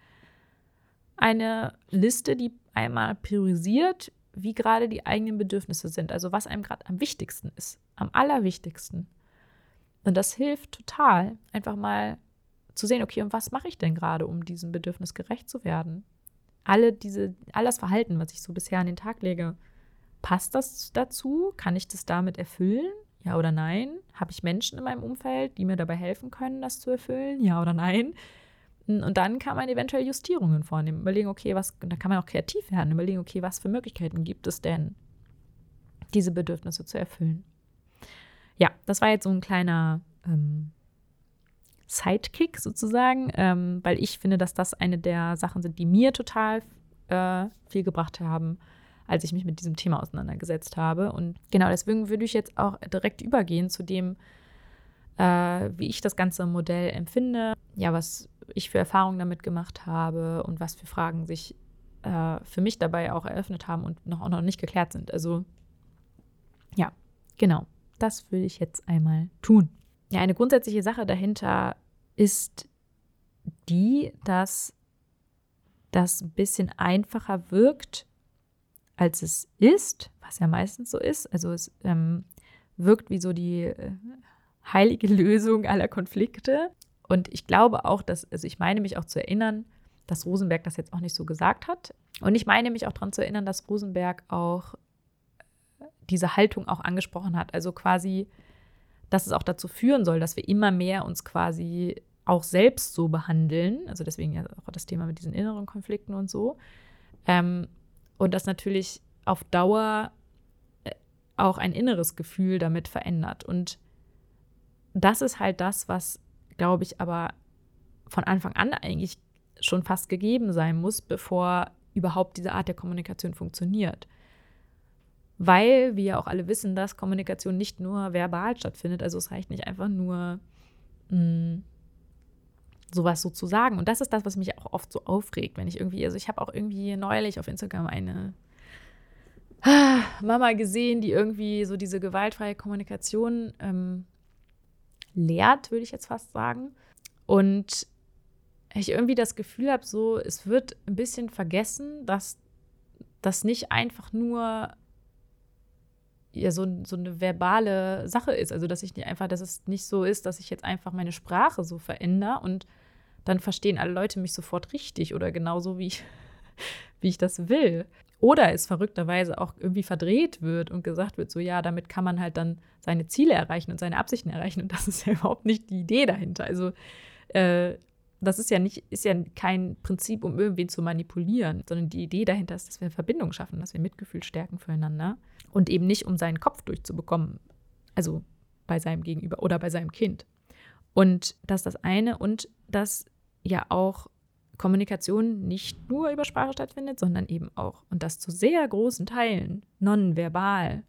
B: eine Liste, die einmal priorisiert, wie gerade die eigenen Bedürfnisse sind, also was einem gerade am wichtigsten ist, am allerwichtigsten. Und das hilft total, einfach mal zu sehen, okay, und was mache ich denn gerade, um diesem Bedürfnis gerecht zu werden? Alle diese, all das Verhalten, was ich so bisher an den Tag lege, passt das dazu? Kann ich das damit erfüllen? Ja oder nein? Habe ich Menschen in meinem Umfeld, die mir dabei helfen können, das zu erfüllen? Ja oder nein? Und dann kann man eventuell Justierungen vornehmen. Überlegen, okay, was, da kann man auch kreativ werden. Überlegen, okay, was für Möglichkeiten gibt es denn, diese Bedürfnisse zu erfüllen. Ja, das war jetzt so ein kleiner ähm, Sidekick sozusagen, ähm, weil ich finde, dass das eine der Sachen sind, die mir total äh, viel gebracht haben, als ich mich mit diesem Thema auseinandergesetzt habe. Und genau deswegen würde ich jetzt auch direkt übergehen zu dem, äh, wie ich das ganze Modell empfinde, ja, was ich für Erfahrungen damit gemacht habe und was für Fragen sich äh, für mich dabei auch eröffnet haben und noch, noch nicht geklärt sind. Also ja, genau, das will ich jetzt einmal tun. Ja, eine grundsätzliche Sache dahinter ist die, dass das ein bisschen einfacher wirkt, als es ist, was ja meistens so ist. Also es ähm, wirkt wie so die äh, heilige [laughs] Lösung aller Konflikte. Und ich glaube auch, dass, also ich meine mich auch zu erinnern, dass Rosenberg das jetzt auch nicht so gesagt hat. Und ich meine mich auch daran zu erinnern, dass Rosenberg auch äh, diese Haltung auch angesprochen hat. Also quasi, dass es auch dazu führen soll, dass wir immer mehr uns quasi auch selbst so behandeln. Also deswegen ja auch das Thema mit diesen inneren Konflikten und so. Ähm, und das natürlich auf Dauer äh, auch ein inneres Gefühl damit verändert. Und das ist halt das, was glaube ich, aber von Anfang an eigentlich schon fast gegeben sein muss, bevor überhaupt diese Art der Kommunikation funktioniert. Weil wir ja auch alle wissen, dass Kommunikation nicht nur verbal stattfindet. Also es reicht nicht einfach nur mh, mm, sowas so zu sagen. Und das ist das, was mich auch oft so aufregt, wenn ich irgendwie, also ich habe auch irgendwie neulich auf Instagram eine Mama gesehen, die irgendwie so diese gewaltfreie Kommunikation ähm, lehrt, würde ich jetzt fast sagen. Und ich irgendwie das Gefühl habe, so, es wird ein bisschen vergessen, dass das nicht einfach nur ja, so, so eine verbale Sache ist. Also, dass ich nicht einfach, dass es nicht so ist, dass ich jetzt einfach meine Sprache so verändere und dann verstehen alle Leute mich sofort richtig oder genauso, wie ich, [laughs] wie ich das will. Oder es verrückterweise auch irgendwie verdreht wird und gesagt wird, so ja, damit kann man halt dann seine Ziele erreichen und seine Absichten erreichen. Und das ist ja überhaupt nicht die Idee dahinter. Also äh, das ist ja nicht, ist ja kein Prinzip, um irgendwen zu manipulieren, sondern die Idee dahinter ist, dass wir Verbindung schaffen, dass wir Mitgefühl stärken füreinander und eben nicht, um seinen Kopf durchzubekommen. Also bei seinem Gegenüber oder bei seinem Kind. Und das ist das eine und dass ja auch Kommunikation nicht nur über Sprache stattfindet, sondern eben auch, und das zu sehr großen Teilen, nonverbal.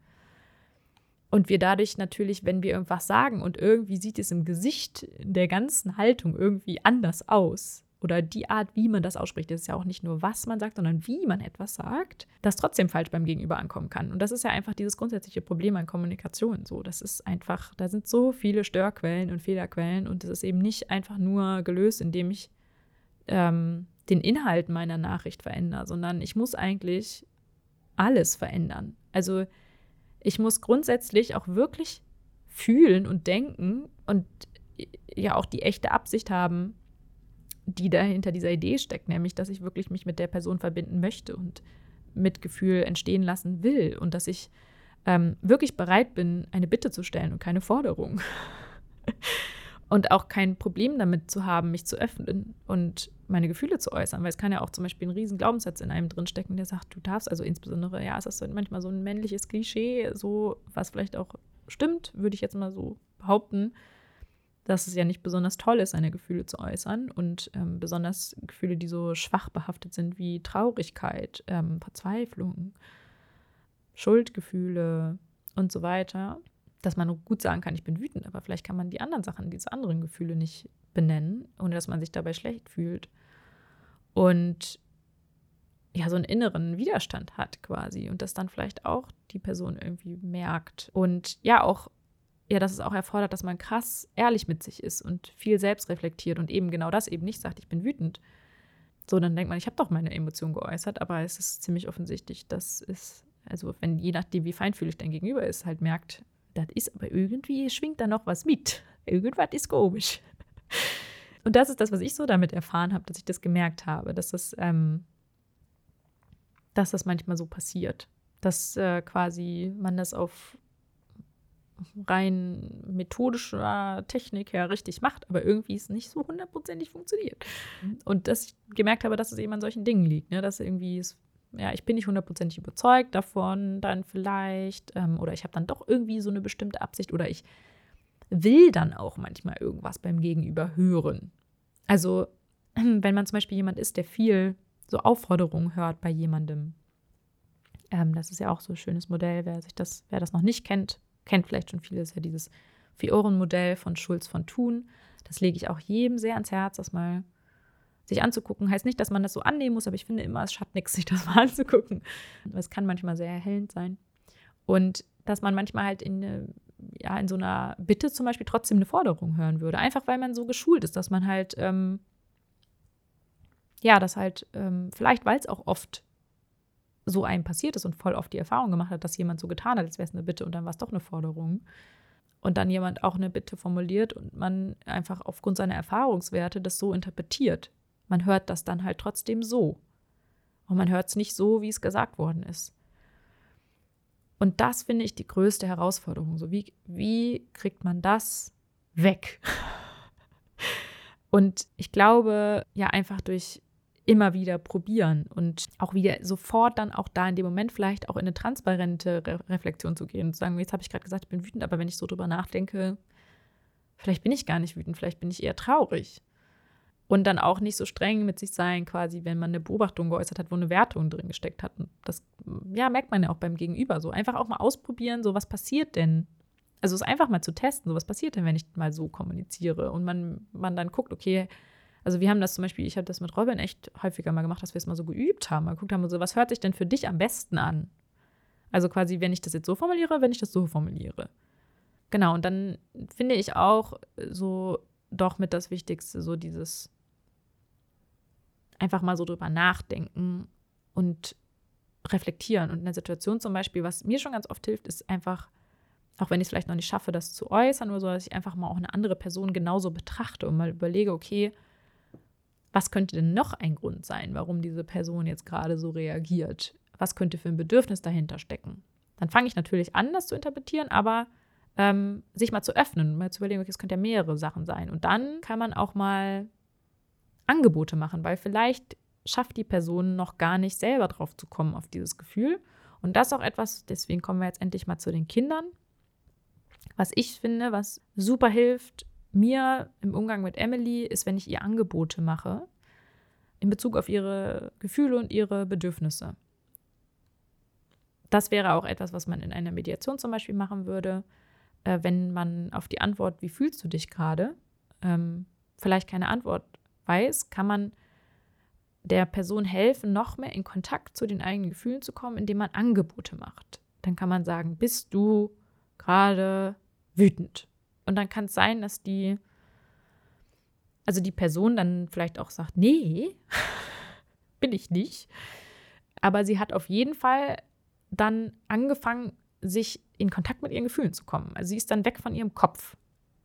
B: Und wir dadurch natürlich, wenn wir irgendwas sagen und irgendwie sieht es im Gesicht der ganzen Haltung irgendwie anders aus, oder die Art, wie man das ausspricht, das ist ja auch nicht nur, was man sagt, sondern wie man etwas sagt, das trotzdem falsch beim Gegenüber ankommen kann. Und das ist ja einfach dieses grundsätzliche Problem an Kommunikation. So, das ist einfach, da sind so viele Störquellen und Fehlerquellen und es ist eben nicht einfach nur gelöst, indem ich ähm, den Inhalt meiner Nachricht verändere, sondern ich muss eigentlich alles verändern. Also ich muss grundsätzlich auch wirklich fühlen und denken und ja auch die echte Absicht haben, die dahinter dieser Idee steckt, nämlich, dass ich wirklich mich mit der Person verbinden möchte und Mitgefühl entstehen lassen will und dass ich ähm, wirklich bereit bin, eine Bitte zu stellen und keine Forderung. [laughs] und auch kein Problem damit zu haben, mich zu öffnen und meine Gefühle zu äußern, weil es kann ja auch zum Beispiel ein riesen Glaubenssatz in einem drinstecken, der sagt, du darfst, also insbesondere, ja, es ist manchmal so ein männliches Klischee, so, was vielleicht auch stimmt, würde ich jetzt mal so behaupten, dass es ja nicht besonders toll ist, seine Gefühle zu äußern und ähm, besonders Gefühle, die so schwach behaftet sind wie Traurigkeit, ähm, Verzweiflung, Schuldgefühle und so weiter, dass man gut sagen kann, ich bin wütend, aber vielleicht kann man die anderen Sachen, diese anderen Gefühle nicht benennen, ohne dass man sich dabei schlecht fühlt. Und ja, so einen inneren Widerstand hat quasi und das dann vielleicht auch die Person irgendwie merkt. Und ja, auch ja, dass es auch erfordert, dass man krass ehrlich mit sich ist und viel selbst reflektiert und eben genau das eben nicht sagt, ich bin wütend. So, dann denkt man, ich habe doch meine Emotionen geäußert, aber es ist ziemlich offensichtlich, dass es, also wenn je nachdem, wie feinfühlig dein Gegenüber ist, halt merkt, das ist aber irgendwie, schwingt da noch was mit. Irgendwas ist komisch. Und das ist das, was ich so damit erfahren habe, dass ich das gemerkt habe, dass das, ähm, dass das manchmal so passiert. Dass äh, quasi man das auf rein methodischer Technik her richtig macht, aber irgendwie es nicht so hundertprozentig funktioniert. Mhm. Und dass ich gemerkt habe, dass es eben an solchen Dingen liegt, ne? dass irgendwie es, ja, ich bin nicht hundertprozentig überzeugt davon, dann vielleicht, ähm, oder ich habe dann doch irgendwie so eine bestimmte Absicht oder ich will dann auch manchmal irgendwas beim Gegenüber hören. Also, [clears throat] wenn man zum Beispiel jemand ist, der viel so Aufforderungen hört bei jemandem, ähm, das ist ja auch so ein schönes Modell, wer sich das, wer das noch nicht kennt, kennt vielleicht schon viele, ist ja dieses Vier-Ohren-Modell von Schulz von Thun. Das lege ich auch jedem sehr ans Herz, das mal sich anzugucken. Heißt nicht, dass man das so annehmen muss, aber ich finde immer, es schadet nichts, [laughs] sich das mal anzugucken. Es kann manchmal sehr erhellend sein. Und dass man manchmal halt in, ja, in so einer Bitte zum Beispiel trotzdem eine Forderung hören würde. Einfach weil man so geschult ist, dass man halt, ähm, ja, das halt, ähm, vielleicht weil es auch oft so einem passiert ist und voll oft die Erfahrung gemacht hat, dass jemand so getan hat, als wäre es eine Bitte und dann war es doch eine Forderung. Und dann jemand auch eine Bitte formuliert und man einfach aufgrund seiner Erfahrungswerte das so interpretiert. Man hört das dann halt trotzdem so. Und man hört es nicht so, wie es gesagt worden ist. Und das finde ich die größte Herausforderung. So, wie, wie kriegt man das weg? [laughs] Und ich glaube, ja, einfach durch immer wieder probieren und auch wieder sofort dann auch da in dem Moment vielleicht auch in eine transparente Re Reflexion zu gehen und zu sagen, jetzt habe ich gerade gesagt, ich bin wütend, aber wenn ich so drüber nachdenke, vielleicht bin ich gar nicht wütend, vielleicht bin ich eher traurig. Und dann auch nicht so streng mit sich sein, quasi, wenn man eine Beobachtung geäußert hat, wo eine Wertung drin gesteckt hat. Und das ja, merkt man ja auch beim Gegenüber so. Einfach auch mal ausprobieren, so was passiert denn? Also es einfach mal zu testen, so was passiert denn, wenn ich mal so kommuniziere und man, man dann guckt, okay, also wir haben das zum Beispiel, ich habe das mit Robin echt häufiger mal gemacht, dass wir es mal so geübt haben. Mal geguckt haben, so, was hört sich denn für dich am besten an? Also quasi, wenn ich das jetzt so formuliere, wenn ich das so formuliere. Genau, und dann finde ich auch so doch mit das Wichtigste, so dieses einfach mal so drüber nachdenken und reflektieren. Und in der Situation zum Beispiel, was mir schon ganz oft hilft, ist einfach, auch wenn ich es vielleicht noch nicht schaffe, das zu äußern oder so, dass ich einfach mal auch eine andere Person genauso betrachte und mal überlege, okay, was könnte denn noch ein Grund sein, warum diese Person jetzt gerade so reagiert? Was könnte für ein Bedürfnis dahinter stecken? Dann fange ich natürlich an, das zu interpretieren, aber ähm, sich mal zu öffnen, mal zu überlegen, okay, es könnte ja mehrere Sachen sein. Und dann kann man auch mal Angebote machen, weil vielleicht schafft die Person noch gar nicht selber drauf zu kommen auf dieses Gefühl. Und das ist auch etwas, deswegen kommen wir jetzt endlich mal zu den Kindern. Was ich finde, was super hilft mir im Umgang mit Emily, ist, wenn ich ihr Angebote mache in Bezug auf ihre Gefühle und ihre Bedürfnisse. Das wäre auch etwas, was man in einer Mediation zum Beispiel machen würde, äh, wenn man auf die Antwort, wie fühlst du dich gerade, ähm, vielleicht keine Antwort weiß, kann man der Person helfen, noch mehr in Kontakt zu den eigenen Gefühlen zu kommen, indem man Angebote macht. Dann kann man sagen, bist du gerade wütend? Und dann kann es sein, dass die, also die Person dann vielleicht auch sagt, nee, [laughs] bin ich nicht. Aber sie hat auf jeden Fall dann angefangen, sich in Kontakt mit ihren Gefühlen zu kommen. Also sie ist dann weg von ihrem Kopf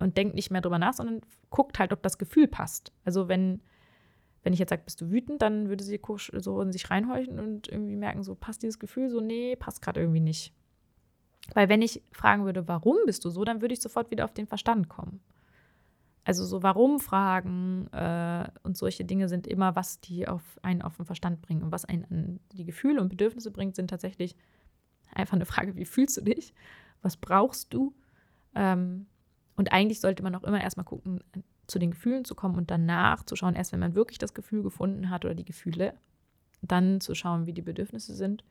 B: und denkt nicht mehr drüber nach, sondern guckt halt, ob das Gefühl passt. Also wenn, wenn ich jetzt sage, bist du wütend, dann würde sie so in sich reinhorchen und irgendwie merken, so passt dieses Gefühl, so nee, passt gerade irgendwie nicht. Weil wenn ich fragen würde, warum bist du so, dann würde ich sofort wieder auf den Verstand kommen. Also so warum Fragen äh, und solche Dinge sind immer, was die auf einen auf den Verstand bringen. Und was einen an die Gefühle und Bedürfnisse bringt, sind tatsächlich einfach eine Frage, wie fühlst du dich? Was brauchst du? Ähm, und eigentlich sollte man auch immer erstmal gucken, zu den Gefühlen zu kommen und danach zu schauen, erst wenn man wirklich das Gefühl gefunden hat oder die Gefühle, dann zu schauen, wie die Bedürfnisse sind.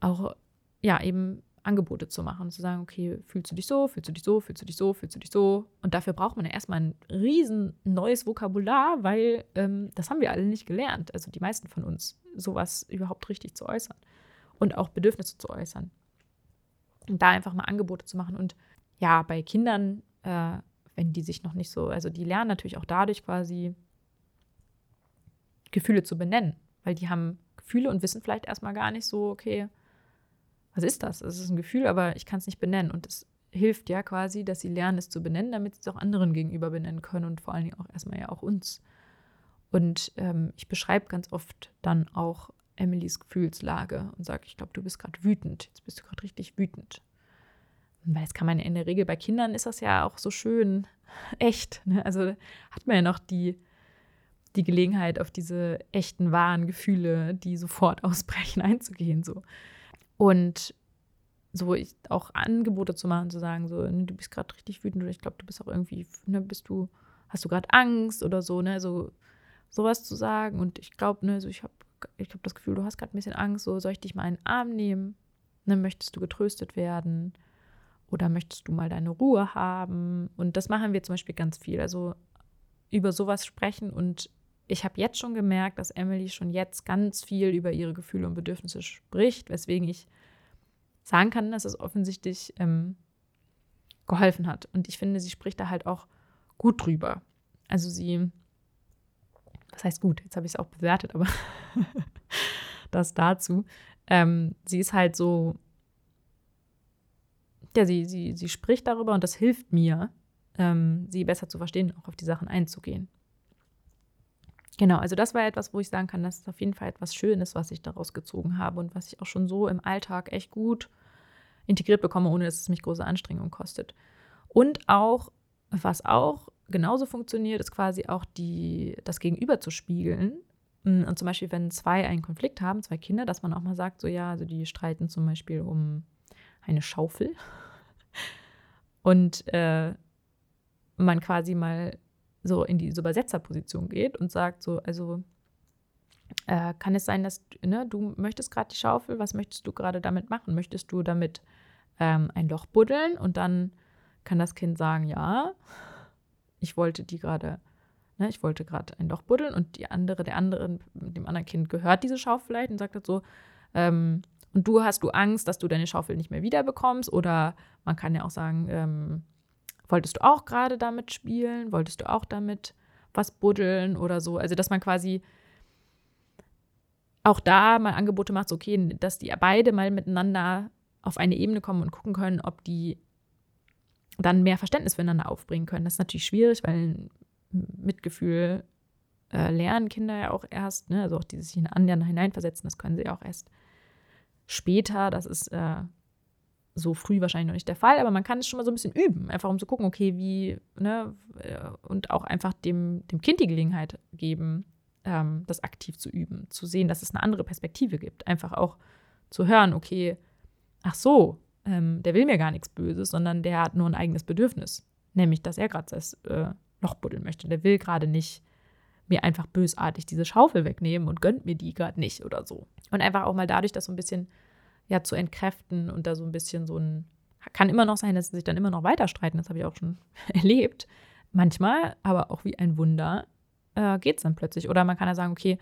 B: Auch ja, eben Angebote zu machen, zu sagen, okay, fühlst du dich so, fühlst du dich so, fühlst du dich so, fühlst du dich so. Und dafür braucht man ja erstmal ein riesen neues Vokabular, weil ähm, das haben wir alle nicht gelernt, also die meisten von uns, sowas überhaupt richtig zu äußern und auch Bedürfnisse zu äußern. Und da einfach mal Angebote zu machen. Und ja, bei Kindern, äh, wenn die sich noch nicht so, also die lernen natürlich auch dadurch quasi Gefühle zu benennen, weil die haben Gefühle und wissen vielleicht erstmal gar nicht so, okay, was ist das? Es ist ein Gefühl, aber ich kann es nicht benennen. Und es hilft ja quasi, dass sie lernen, es zu benennen, damit sie es auch anderen gegenüber benennen können und vor allen Dingen auch erstmal ja auch uns. Und ähm, ich beschreibe ganz oft dann auch Emilys Gefühlslage und sage, ich glaube, du bist gerade wütend. Jetzt bist du gerade richtig wütend. Weil das kann man in der Regel bei Kindern ist das ja auch so schön [laughs] echt. Ne? Also hat man ja noch die, die Gelegenheit, auf diese echten, wahren Gefühle, die sofort [laughs] ausbrechen, einzugehen. So. Und so ich auch Angebote zu machen, zu sagen, so, ne, du bist gerade richtig wütend oder ich glaube, du bist auch irgendwie, ne, bist du, hast du gerade Angst oder so, ne, so sowas zu sagen. Und ich glaube, ne, so ich habe ich habe das Gefühl, du hast gerade ein bisschen Angst, so soll ich dich mal in den Arm nehmen? Ne, möchtest du getröstet werden? Oder möchtest du mal deine Ruhe haben? Und das machen wir zum Beispiel ganz viel. Also über sowas sprechen und ich habe jetzt schon gemerkt, dass Emily schon jetzt ganz viel über ihre Gefühle und Bedürfnisse spricht, weswegen ich sagen kann, dass es offensichtlich ähm, geholfen hat. Und ich finde, sie spricht da halt auch gut drüber. Also sie, was heißt gut, jetzt habe ich es auch bewertet, aber [laughs] das dazu. Ähm, sie ist halt so, ja, sie, sie, sie spricht darüber und das hilft mir, ähm, sie besser zu verstehen, auch auf die Sachen einzugehen. Genau, also das war etwas, wo ich sagen kann, das ist auf jeden Fall etwas Schönes, was ich daraus gezogen habe und was ich auch schon so im Alltag echt gut integriert bekomme, ohne dass es mich große Anstrengungen kostet. Und auch, was auch genauso funktioniert, ist quasi auch die, das Gegenüber zu spiegeln. Und zum Beispiel, wenn zwei einen Konflikt haben, zwei Kinder, dass man auch mal sagt, so ja, also die streiten zum Beispiel um eine Schaufel. Und äh, man quasi mal so in diese Übersetzerposition geht und sagt so, also äh, kann es sein, dass ne, du möchtest gerade die Schaufel, was möchtest du gerade damit machen? Möchtest du damit ähm, ein Loch buddeln und dann kann das Kind sagen, ja, ich wollte die gerade, ne, ich wollte gerade ein Loch buddeln und die andere, der andere, dem anderen Kind gehört diese Schaufel vielleicht und sagt halt so, ähm, und du hast du Angst, dass du deine Schaufel nicht mehr wiederbekommst oder man kann ja auch sagen, ähm, Wolltest du auch gerade damit spielen? Wolltest du auch damit was buddeln oder so? Also, dass man quasi auch da mal Angebote macht, so okay, dass die beide mal miteinander auf eine Ebene kommen und gucken können, ob die dann mehr Verständnis füreinander aufbringen können. Das ist natürlich schwierig, weil Mitgefühl äh, lernen Kinder ja auch erst, ne? also auch dieses sich in anderen hineinversetzen, das können sie auch erst später. Das ist äh, so früh wahrscheinlich noch nicht der Fall, aber man kann es schon mal so ein bisschen üben, einfach um zu gucken, okay, wie, ne, äh, und auch einfach dem, dem Kind die Gelegenheit geben, ähm, das aktiv zu üben, zu sehen, dass es eine andere Perspektive gibt. Einfach auch zu hören, okay, ach so, ähm, der will mir gar nichts Böses, sondern der hat nur ein eigenes Bedürfnis, nämlich, dass er gerade das äh, Loch buddeln möchte. Der will gerade nicht mir einfach bösartig diese Schaufel wegnehmen und gönnt mir die gerade nicht oder so. Und einfach auch mal dadurch, das so ein bisschen ja zu entkräften und da so ein bisschen so ein kann immer noch sein, dass sie sich dann immer noch weiter streiten, das habe ich auch schon [laughs] erlebt. Manchmal, aber auch wie ein Wunder, äh, geht es dann plötzlich. Oder man kann ja sagen, okay,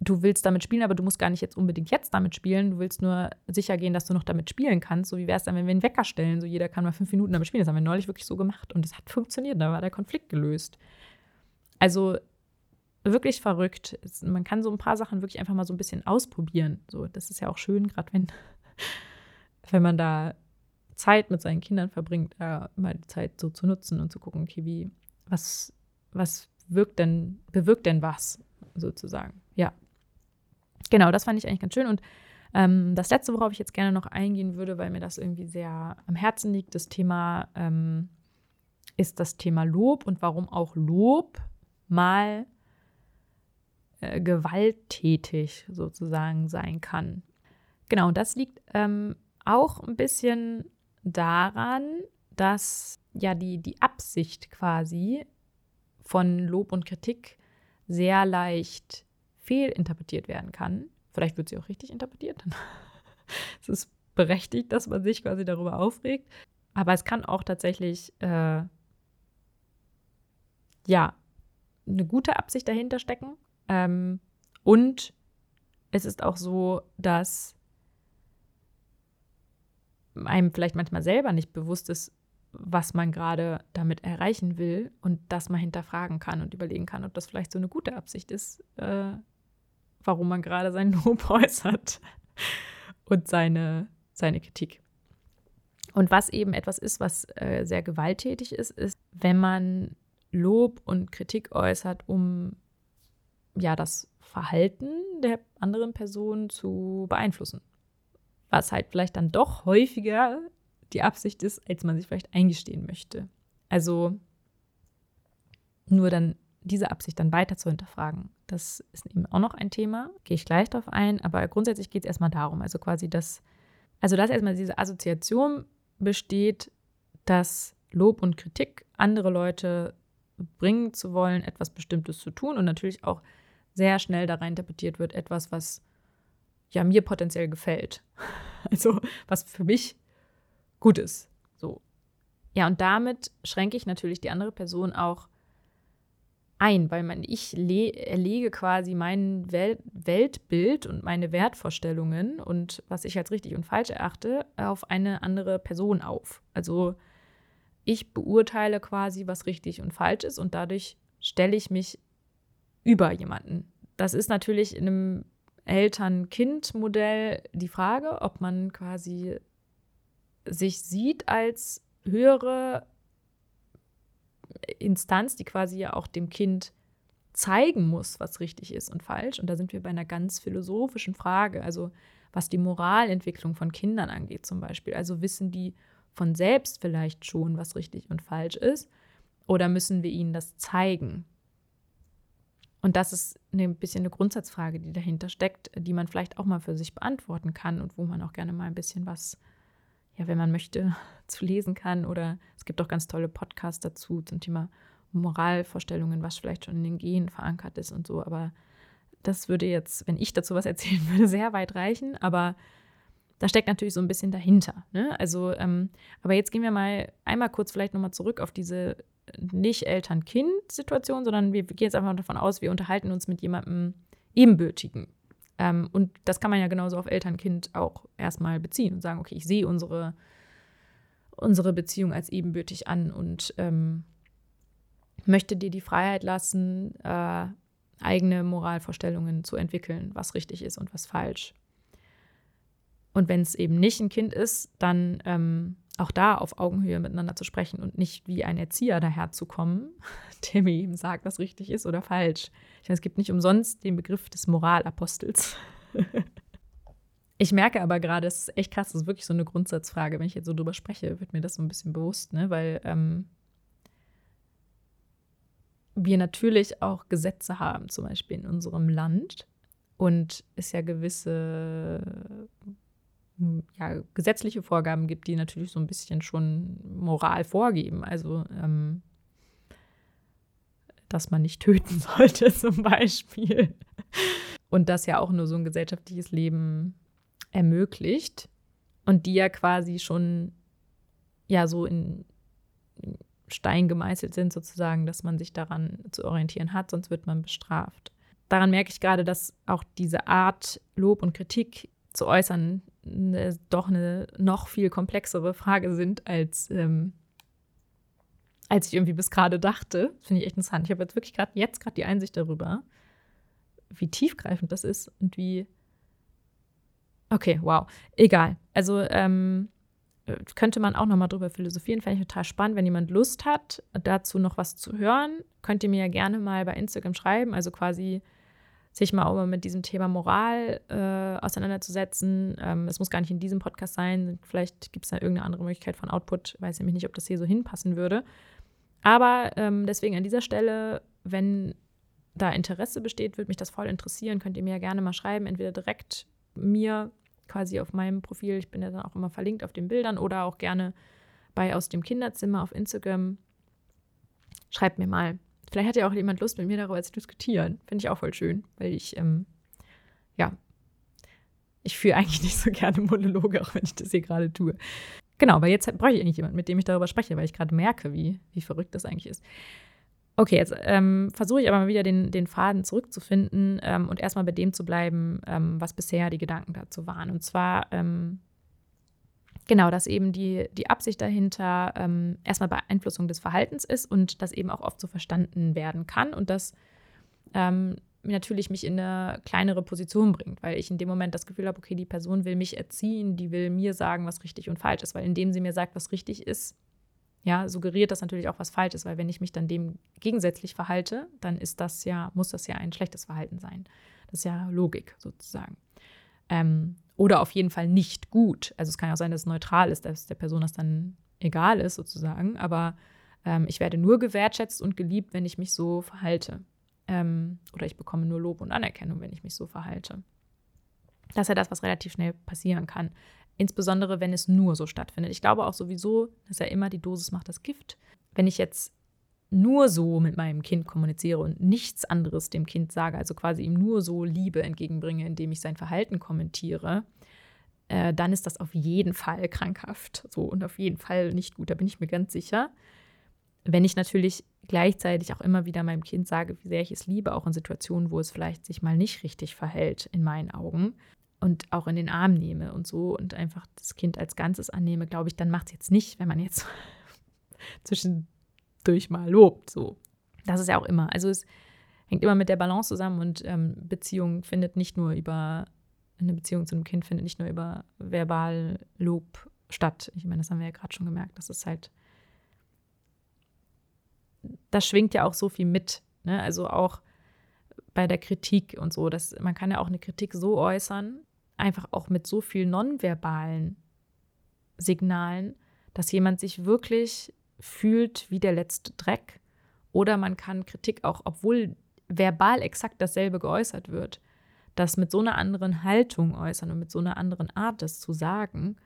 B: du willst damit spielen, aber du musst gar nicht jetzt unbedingt jetzt damit spielen. Du willst nur sicher gehen, dass du noch damit spielen kannst. So wie wäre es dann, wenn wir einen Wecker stellen? So jeder kann mal fünf Minuten damit spielen. Das haben wir neulich wirklich so gemacht und es hat funktioniert. Da war der Konflikt gelöst. Also wirklich verrückt. Man kann so ein paar Sachen wirklich einfach mal so ein bisschen ausprobieren. So, das ist ja auch schön, gerade wenn, [laughs] wenn man da Zeit mit seinen Kindern verbringt, äh, mal die Zeit so zu nutzen und zu gucken, okay, wie, was, was wirkt denn, bewirkt denn was, sozusagen. Ja. Genau, das fand ich eigentlich ganz schön. Und ähm, das letzte, worauf ich jetzt gerne noch eingehen würde, weil mir das irgendwie sehr am Herzen liegt, das Thema ähm, ist das Thema Lob und warum auch Lob mal äh, gewalttätig sozusagen sein kann. Genau, das liegt ähm, auch ein bisschen daran, dass ja die, die Absicht quasi von Lob und Kritik sehr leicht fehlinterpretiert werden kann. Vielleicht wird sie auch richtig interpretiert. [laughs] es ist berechtigt, dass man sich quasi darüber aufregt. Aber es kann auch tatsächlich, äh, ja, eine gute Absicht dahinter stecken. Ähm, und es ist auch so, dass einem vielleicht manchmal selber nicht bewusst ist, was man gerade damit erreichen will und das mal hinterfragen kann und überlegen kann, ob das vielleicht so eine gute Absicht ist, äh, warum man gerade sein [laughs] Lob äußert und seine, seine Kritik. Und was eben etwas ist, was äh, sehr gewalttätig ist, ist, wenn man Lob und Kritik äußert, um ja das Verhalten der anderen Person zu beeinflussen. Was halt vielleicht dann doch häufiger die Absicht ist, als man sich vielleicht eingestehen möchte. Also nur dann diese Absicht dann weiter zu hinterfragen. Das ist eben auch noch ein Thema, gehe ich gleich darauf ein, aber grundsätzlich geht es erstmal darum, also quasi das, also dass erstmal diese Assoziation besteht, dass Lob und Kritik andere Leute bringen zu wollen, etwas Bestimmtes zu tun und natürlich auch sehr schnell da rein interpretiert wird, etwas, was ja mir potenziell gefällt. [laughs] Also was für mich gut ist. So. Ja, und damit schränke ich natürlich die andere Person auch ein, weil man, ich erlege quasi mein Wel Weltbild und meine Wertvorstellungen und was ich als richtig und falsch erachte, auf eine andere Person auf. Also ich beurteile quasi, was richtig und falsch ist und dadurch stelle ich mich über jemanden. Das ist natürlich in einem Eltern-Kind-Modell die Frage, ob man quasi sich sieht als höhere Instanz, die quasi ja auch dem Kind zeigen muss, was richtig ist und falsch. Und da sind wir bei einer ganz philosophischen Frage, also was die Moralentwicklung von Kindern angeht zum Beispiel. Also wissen die von selbst vielleicht schon, was richtig und falsch ist, oder müssen wir ihnen das zeigen? Und das ist ein bisschen eine Grundsatzfrage, die dahinter steckt, die man vielleicht auch mal für sich beantworten kann und wo man auch gerne mal ein bisschen was ja, wenn man möchte, [laughs] zu lesen kann. Oder es gibt auch ganz tolle Podcasts dazu zum Thema Moralvorstellungen, was vielleicht schon in den Genen verankert ist und so. Aber das würde jetzt, wenn ich dazu was [laughs] erzählen würde, sehr weit reichen. Aber da steckt natürlich so ein bisschen dahinter. Ne? Also, ähm, aber jetzt gehen wir mal einmal kurz vielleicht nochmal zurück auf diese nicht Eltern-Kind-Situation, sondern wir gehen jetzt einfach davon aus, wir unterhalten uns mit jemandem Ebenbürtigen. Ähm, und das kann man ja genauso auf Eltern-Kind auch erstmal beziehen und sagen, okay, ich sehe unsere, unsere Beziehung als ebenbürtig an und ähm, möchte dir die Freiheit lassen, äh, eigene Moralvorstellungen zu entwickeln, was richtig ist und was falsch. Und wenn es eben nicht ein Kind ist, dann ähm, auch da auf Augenhöhe miteinander zu sprechen und nicht wie ein Erzieher daherzukommen, [laughs] der mir eben sagt, was richtig ist oder falsch. Ich meine, es gibt nicht umsonst den Begriff des Moralapostels. [laughs] Ich merke aber gerade, es ist echt krass, das ist wirklich so eine Grundsatzfrage. Wenn ich jetzt so drüber spreche, wird mir das so ein bisschen bewusst, ne? Weil ähm, wir natürlich auch Gesetze haben, zum Beispiel in unserem Land. Und es ja gewisse ja, gesetzliche Vorgaben gibt, die natürlich so ein bisschen schon Moral vorgeben. Also, ähm, dass man nicht töten [laughs] sollte, zum Beispiel. Und das ja auch nur so ein gesellschaftliches Leben ermöglicht. Und die ja quasi schon ja so in Stein gemeißelt sind, sozusagen, dass man sich daran zu orientieren hat, sonst wird man bestraft. Daran merke ich gerade, dass auch diese Art, Lob und Kritik zu äußern, eine, doch eine noch viel komplexere Frage sind, als, ähm, als ich irgendwie bis gerade dachte. Finde ich echt interessant. Ich habe jetzt wirklich gerade jetzt gerade die Einsicht darüber, wie tiefgreifend das ist und wie. Okay, wow. Egal. Also ähm, könnte man auch noch mal drüber philosophieren. Fände ich total spannend. Wenn jemand Lust hat, dazu noch was zu hören, könnt ihr mir ja gerne mal bei Instagram schreiben. Also quasi sich mal auch mit diesem Thema Moral äh, auseinanderzusetzen. Ähm, es muss gar nicht in diesem Podcast sein. Vielleicht gibt es da irgendeine andere Möglichkeit von Output. Weiß nämlich nicht, ob das hier so hinpassen würde. Aber ähm, deswegen an dieser Stelle, wenn da Interesse besteht, würde mich das voll interessieren. Könnt ihr mir ja gerne mal schreiben, entweder direkt mir quasi auf meinem Profil. Ich bin ja dann auch immer verlinkt auf den Bildern oder auch gerne bei aus dem Kinderzimmer auf Instagram. Schreibt mir mal, Vielleicht hat ja auch jemand Lust, mit mir darüber zu diskutieren. Finde ich auch voll schön, weil ich, ähm, ja, ich führe eigentlich [laughs] nicht so gerne Monologe, auch wenn ich das hier gerade tue. Genau, weil jetzt brauche ich eigentlich jemanden, mit dem ich darüber spreche, weil ich gerade merke, wie, wie verrückt das eigentlich ist. Okay, jetzt ähm, versuche ich aber mal wieder den, den Faden zurückzufinden ähm, und erstmal bei dem zu bleiben, ähm, was bisher die Gedanken dazu waren. Und zwar ähm, Genau, dass eben die, die Absicht dahinter ähm, erstmal Beeinflussung des Verhaltens ist und das eben auch oft so verstanden werden kann und das ähm, natürlich mich in eine kleinere Position bringt, weil ich in dem Moment das Gefühl habe, okay, die Person will mich erziehen, die will mir sagen, was richtig und falsch ist, weil indem sie mir sagt, was richtig ist, ja, suggeriert das natürlich auch was falsch ist, weil wenn ich mich dann dem gegensätzlich verhalte, dann ist das ja, muss das ja ein schlechtes Verhalten sein. Das ist ja Logik sozusagen. Ähm, oder auf jeden Fall nicht gut. Also es kann auch sein, dass es neutral ist, dass der Person das dann egal ist, sozusagen. Aber ähm, ich werde nur gewertschätzt und geliebt, wenn ich mich so verhalte. Ähm, oder ich bekomme nur Lob und Anerkennung, wenn ich mich so verhalte. Das ist ja das, was relativ schnell passieren kann. Insbesondere, wenn es nur so stattfindet. Ich glaube auch sowieso, dass ja immer die Dosis macht das Gift. Wenn ich jetzt nur so mit meinem Kind kommuniziere und nichts anderes dem Kind sage, also quasi ihm nur so Liebe entgegenbringe, indem ich sein Verhalten kommentiere, äh, dann ist das auf jeden Fall krankhaft. So und auf jeden Fall nicht gut, da bin ich mir ganz sicher. Wenn ich natürlich gleichzeitig auch immer wieder meinem Kind sage, wie sehr ich es liebe, auch in Situationen, wo es vielleicht sich mal nicht richtig verhält, in meinen Augen, und auch in den Arm nehme und so und einfach das Kind als Ganzes annehme, glaube ich, dann macht es jetzt nicht, wenn man jetzt [laughs] zwischen durch mal lobt. So. Das ist ja auch immer. Also es hängt immer mit der Balance zusammen und ähm, Beziehung findet nicht nur über, eine Beziehung zu einem Kind findet nicht nur über verbal Lob statt. Ich meine, das haben wir ja gerade schon gemerkt. Das ist halt, das schwingt ja auch so viel mit. Ne? Also auch bei der Kritik und so. Dass, man kann ja auch eine Kritik so äußern, einfach auch mit so viel nonverbalen Signalen, dass jemand sich wirklich fühlt wie der letzte Dreck. Oder man kann Kritik auch, obwohl verbal exakt dasselbe geäußert wird, das mit so einer anderen Haltung äußern und mit so einer anderen Art, das zu sagen,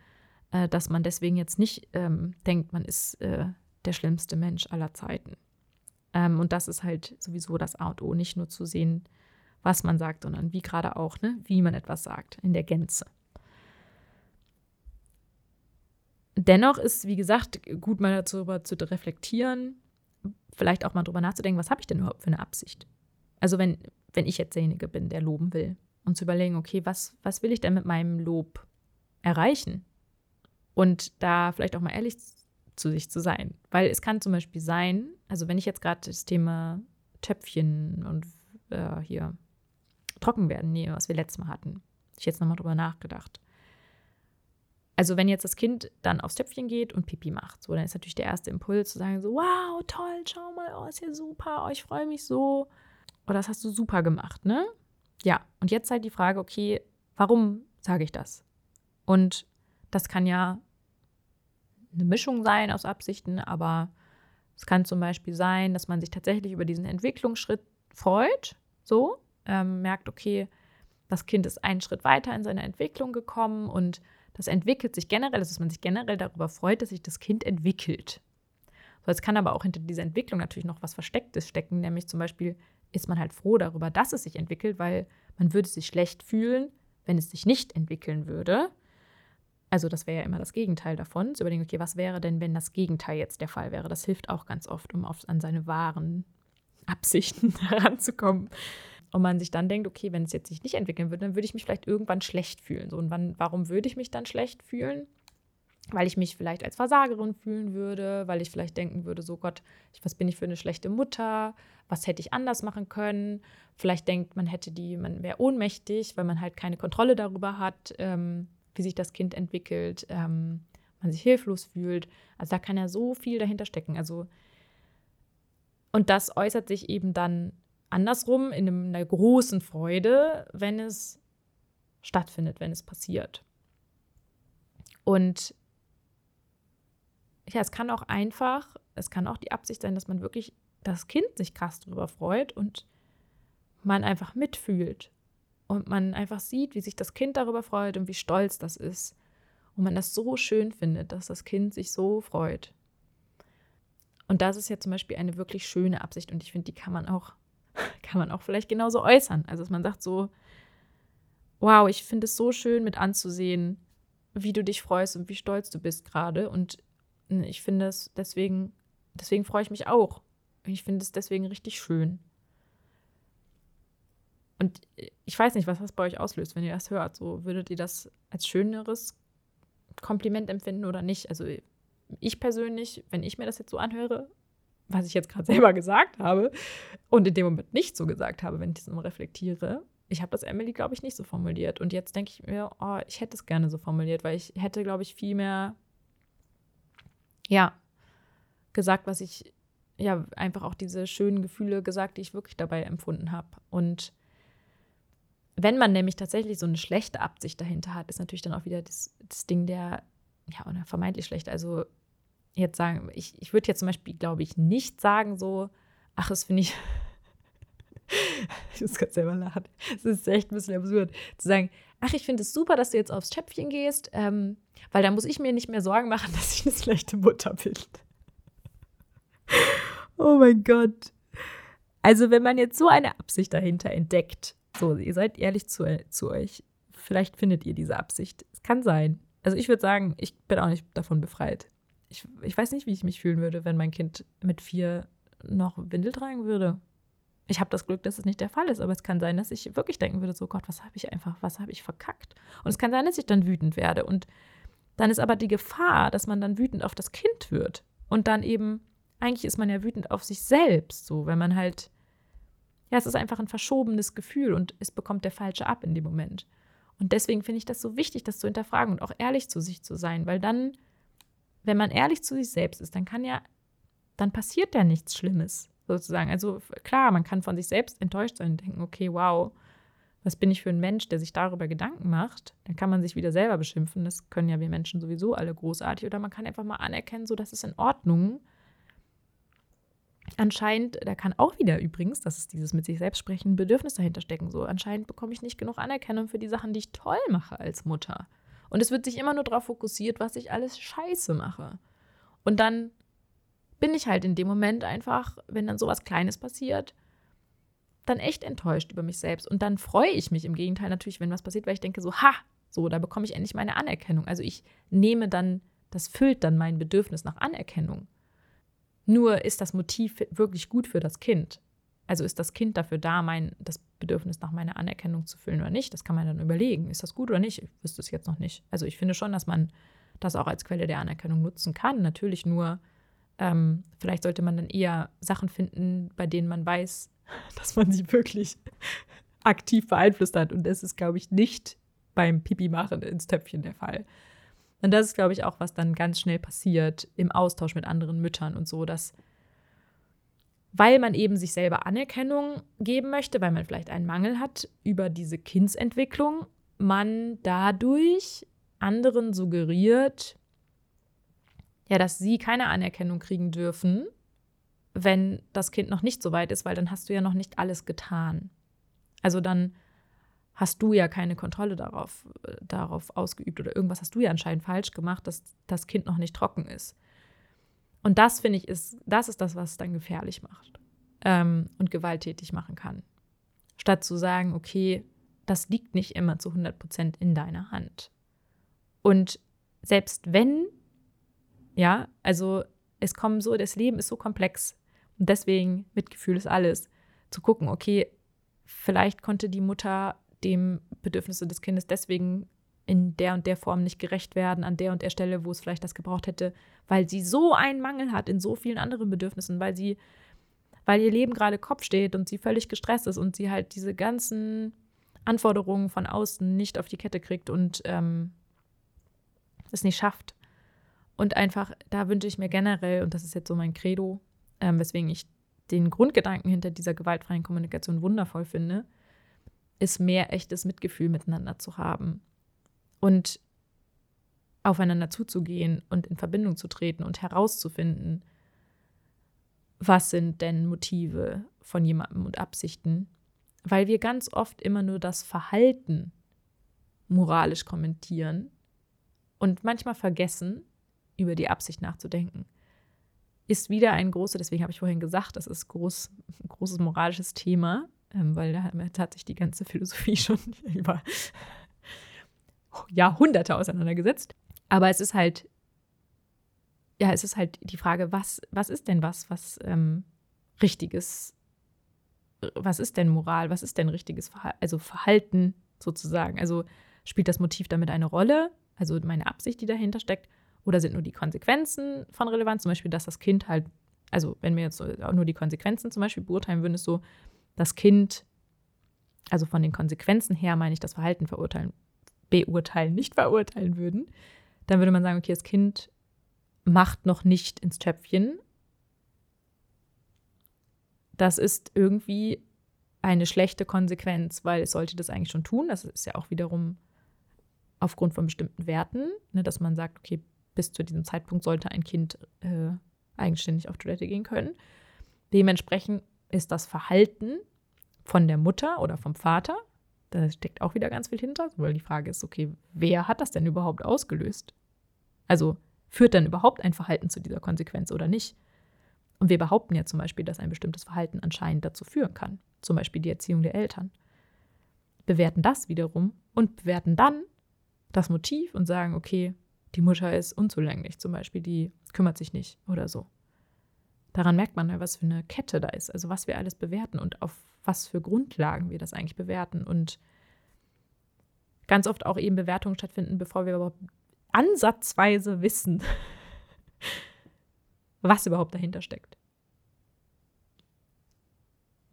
B: äh, dass man deswegen jetzt nicht ähm, denkt, man ist äh, der schlimmste Mensch aller Zeiten. Ähm, und das ist halt sowieso das A und O, nicht nur zu sehen, was man sagt, sondern wie gerade auch, ne, wie man etwas sagt, in der Gänze. Dennoch ist, wie gesagt, gut mal darüber zu reflektieren, vielleicht auch mal darüber nachzudenken, was habe ich denn überhaupt für eine Absicht? Also wenn, wenn ich jetzt derjenige bin, der loben will und zu überlegen, okay, was, was will ich denn mit meinem Lob erreichen? Und da vielleicht auch mal ehrlich zu sich zu sein. Weil es kann zum Beispiel sein, also wenn ich jetzt gerade das Thema Töpfchen und äh, hier trocken werden nehme, was wir letztes Mal hatten, ich jetzt nochmal drüber nachgedacht. Also wenn jetzt das Kind dann aufs Töpfchen geht und Pipi macht, so, dann ist natürlich der erste Impuls zu sagen so, wow, toll, schau mal, oh, ist hier super, oh, ich freue mich so. Oder das hast du super gemacht, ne? Ja, und jetzt halt die Frage, okay, warum sage ich das. Und das kann ja eine Mischung sein aus Absichten, aber es kann zum Beispiel sein, dass man sich tatsächlich über diesen Entwicklungsschritt freut, so, ähm, merkt, okay, das Kind ist einen Schritt weiter in seiner Entwicklung gekommen und das entwickelt sich generell, also dass man sich generell darüber freut, dass sich das Kind entwickelt. So, es kann aber auch hinter dieser Entwicklung natürlich noch was Verstecktes stecken, nämlich zum Beispiel ist man halt froh darüber, dass es sich entwickelt, weil man würde sich schlecht fühlen, wenn es sich nicht entwickeln würde. Also das wäre ja immer das Gegenteil davon, zu überlegen, okay, was wäre denn, wenn das Gegenteil jetzt der Fall wäre? Das hilft auch ganz oft, um auf, an seine wahren Absichten [laughs] heranzukommen. Und man sich dann denkt, okay, wenn es jetzt sich nicht entwickeln würde, dann würde ich mich vielleicht irgendwann schlecht fühlen. So, und wann, warum würde ich mich dann schlecht fühlen? Weil ich mich vielleicht als Versagerin fühlen würde, weil ich vielleicht denken würde, so Gott, was bin ich für eine schlechte Mutter? Was hätte ich anders machen können? Vielleicht denkt man hätte die, man wäre ohnmächtig, weil man halt keine Kontrolle darüber hat, ähm, wie sich das Kind entwickelt, ähm, man sich hilflos fühlt. Also da kann ja so viel dahinter stecken. Also und das äußert sich eben dann andersrum in einer großen Freude, wenn es stattfindet, wenn es passiert. Und ja, es kann auch einfach, es kann auch die Absicht sein, dass man wirklich das Kind sich krass darüber freut und man einfach mitfühlt und man einfach sieht, wie sich das Kind darüber freut und wie stolz das ist und man das so schön findet, dass das Kind sich so freut. Und das ist ja zum Beispiel eine wirklich schöne Absicht und ich finde, die kann man auch, [laughs] kann man auch vielleicht genauso äußern. Also dass man sagt so, wow, ich finde es so schön mit anzusehen, wie du dich freust und wie stolz du bist gerade. Und ich finde es deswegen, deswegen freue ich mich auch. Ich finde es deswegen richtig schön. Und ich weiß nicht, was das bei euch auslöst, wenn ihr das hört. So würdet ihr das als schöneres Kompliment empfinden oder nicht? Also ich persönlich, wenn ich mir das jetzt so anhöre, was ich jetzt gerade selber gesagt habe und in dem Moment nicht so gesagt habe, wenn ich das immer reflektiere, ich habe das Emily, glaube ich, nicht so formuliert. Und jetzt denke ich mir, oh, ich hätte es gerne so formuliert, weil ich hätte, glaube ich, viel mehr, ja, gesagt, was ich, ja, einfach auch diese schönen Gefühle gesagt, die ich wirklich dabei empfunden habe. Und wenn man nämlich tatsächlich so eine schlechte Absicht dahinter hat, ist natürlich dann auch wieder das, das Ding der, ja, vermeintlich schlecht. Also jetzt sagen, ich, ich würde jetzt zum Beispiel, glaube ich, nicht sagen so, ach, das finde ich, [laughs] ich muss gerade selber lachen, es ist echt ein bisschen absurd, zu sagen, ach, ich finde es super, dass du jetzt aufs Schöpfchen gehst, ähm, weil da muss ich mir nicht mehr Sorgen machen, [laughs] dass ich eine schlechte Mutter bin. oh mein Gott. Also wenn man jetzt so eine Absicht dahinter entdeckt, so, ihr seid ehrlich zu, zu euch, vielleicht findet ihr diese Absicht. Es kann sein. Also ich würde sagen, ich bin auch nicht davon befreit ich, ich weiß nicht, wie ich mich fühlen würde, wenn mein Kind mit vier noch Windel tragen würde. Ich habe das Glück, dass es nicht der Fall ist, aber es kann sein, dass ich wirklich denken würde, so Gott, was habe ich einfach, was habe ich verkackt? Und es kann sein, dass ich dann wütend werde. Und dann ist aber die Gefahr, dass man dann wütend auf das Kind wird. Und dann eben, eigentlich ist man ja wütend auf sich selbst, so, wenn man halt, ja, es ist einfach ein verschobenes Gefühl und es bekommt der Falsche ab in dem Moment. Und deswegen finde ich das so wichtig, das zu hinterfragen und auch ehrlich zu sich zu sein, weil dann wenn man ehrlich zu sich selbst ist, dann kann ja, dann passiert ja nichts Schlimmes, sozusagen. Also klar, man kann von sich selbst enttäuscht sein und denken, okay, wow, was bin ich für ein Mensch, der sich darüber Gedanken macht? Dann kann man sich wieder selber beschimpfen. Das können ja wir Menschen sowieso alle großartig. Oder man kann einfach mal anerkennen, so dass es in Ordnung. Anscheinend, da kann auch wieder übrigens, das ist dieses mit sich selbst sprechen, Bedürfnis dahinter stecken. So, anscheinend bekomme ich nicht genug Anerkennung für die Sachen, die ich toll mache als Mutter. Und es wird sich immer nur darauf fokussiert, was ich alles scheiße mache. Und dann bin ich halt in dem Moment einfach, wenn dann sowas Kleines passiert, dann echt enttäuscht über mich selbst. Und dann freue ich mich im Gegenteil natürlich, wenn was passiert, weil ich denke so, ha, so, da bekomme ich endlich meine Anerkennung. Also ich nehme dann, das füllt dann mein Bedürfnis nach Anerkennung. Nur ist das Motiv wirklich gut für das Kind. Also ist das Kind dafür da, mein, das Bedürfnis nach meiner Anerkennung zu füllen oder nicht? Das kann man dann überlegen. Ist das gut oder nicht? Ich wüsste es jetzt noch nicht. Also ich finde schon, dass man das auch als Quelle der Anerkennung nutzen kann. Natürlich nur, ähm, vielleicht sollte man dann eher Sachen finden, bei denen man weiß, [laughs] dass man sie wirklich [laughs] aktiv beeinflusst hat. Und das ist, glaube ich, nicht beim Pipi-Machen ins Töpfchen der Fall. Und das ist, glaube ich, auch, was dann ganz schnell passiert im Austausch mit anderen Müttern und so, dass weil man eben sich selber Anerkennung geben möchte, weil man vielleicht einen Mangel hat über diese Kindsentwicklung, man dadurch anderen suggeriert, ja, dass sie keine Anerkennung kriegen dürfen, wenn das Kind noch nicht so weit ist, weil dann hast du ja noch nicht alles getan. Also dann hast du ja keine Kontrolle darauf, äh, darauf ausgeübt oder irgendwas hast du ja anscheinend falsch gemacht, dass das Kind noch nicht trocken ist. Und das finde ich ist, das ist das, was es dann gefährlich macht ähm, und gewalttätig machen kann. Statt zu sagen, okay, das liegt nicht immer zu 100 Prozent in deiner Hand. Und selbst wenn, ja, also es kommen so, das Leben ist so komplex und deswegen Mitgefühl ist alles. Zu gucken, okay, vielleicht konnte die Mutter dem Bedürfnisse des Kindes deswegen in der und der Form nicht gerecht werden, an der und der Stelle, wo es vielleicht das gebraucht hätte, weil sie so einen Mangel hat in so vielen anderen Bedürfnissen, weil sie, weil ihr Leben gerade Kopf steht und sie völlig gestresst ist und sie halt diese ganzen Anforderungen von außen nicht auf die Kette kriegt und ähm, es nicht schafft. Und einfach, da wünsche ich mir generell, und das ist jetzt so mein Credo, ähm, weswegen ich den Grundgedanken hinter dieser gewaltfreien Kommunikation wundervoll finde, ist mehr echtes Mitgefühl miteinander zu haben und aufeinander zuzugehen und in Verbindung zu treten und herauszufinden, was sind denn Motive von jemandem und Absichten, weil wir ganz oft immer nur das Verhalten moralisch kommentieren und manchmal vergessen, über die Absicht nachzudenken. Ist wieder ein großes, deswegen habe ich vorhin gesagt, das ist groß, ein großes moralisches Thema, ähm, weil da hat sich die ganze Philosophie [laughs] schon über Jahrhunderte auseinandergesetzt. Aber es ist halt, ja, es ist halt die Frage, was, was ist denn was, was ähm, richtiges was ist denn Moral, was ist denn richtiges Verhalten, also Verhalten sozusagen. Also spielt das Motiv damit eine Rolle, also meine Absicht, die dahinter steckt, oder sind nur die Konsequenzen von Relevanz, zum Beispiel, dass das Kind halt, also wenn wir jetzt auch nur die Konsequenzen zum Beispiel beurteilen würden, ist so, das Kind, also von den Konsequenzen her meine ich das Verhalten verurteilen, beurteilen, nicht verurteilen würden, dann würde man sagen, okay, das Kind macht noch nicht ins Töpfchen, das ist irgendwie eine schlechte Konsequenz, weil es sollte das eigentlich schon tun. Das ist ja auch wiederum aufgrund von bestimmten Werten, ne, dass man sagt, okay, bis zu diesem Zeitpunkt sollte ein Kind äh, eigenständig auf Toilette gehen können. Dementsprechend ist das Verhalten von der Mutter oder vom Vater, da steckt auch wieder ganz viel hinter, weil die Frage ist, okay, wer hat das denn überhaupt ausgelöst? Also führt dann überhaupt ein Verhalten zu dieser Konsequenz oder nicht? Und wir behaupten ja zum Beispiel, dass ein bestimmtes Verhalten anscheinend dazu führen kann, zum Beispiel die Erziehung der Eltern. Bewerten das wiederum und bewerten dann das Motiv und sagen, okay, die Mutter ist unzulänglich, zum Beispiel, die kümmert sich nicht oder so. Daran merkt man ja, was für eine Kette da ist, also was wir alles bewerten und auf was für Grundlagen wir das eigentlich bewerten. Und ganz oft auch eben Bewertungen stattfinden, bevor wir überhaupt ansatzweise wissen, [laughs] was überhaupt dahinter steckt.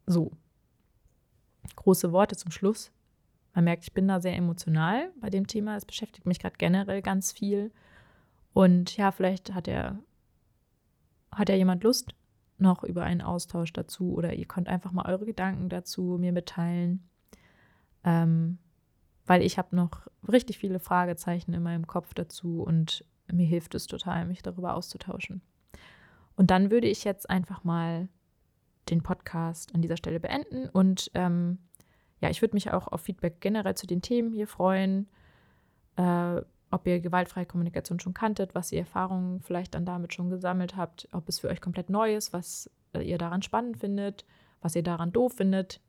B: So. Große Worte zum Schluss. Man merkt, ich bin da sehr emotional bei dem Thema. Es beschäftigt mich gerade generell ganz viel. Und ja, vielleicht hat er, hat ja jemand Lust noch über einen Austausch dazu oder ihr könnt einfach mal eure Gedanken dazu mir mitteilen. Ähm, weil ich habe noch richtig viele Fragezeichen in meinem Kopf dazu und mir hilft es total, mich darüber auszutauschen. Und dann würde ich jetzt einfach mal den Podcast an dieser Stelle beenden. Und ähm, ja, ich würde mich auch auf Feedback generell zu den Themen hier freuen. Äh, ob ihr gewaltfreie Kommunikation schon kanntet, was ihr Erfahrungen vielleicht dann damit schon gesammelt habt, ob es für euch komplett neu ist, was ihr daran spannend findet, was ihr daran doof findet.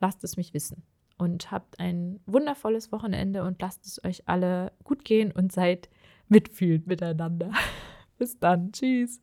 B: Lasst es mich wissen. Und habt ein wundervolles Wochenende und lasst es euch alle gut gehen und seid mitfühlend miteinander. [laughs] Bis dann. Tschüss.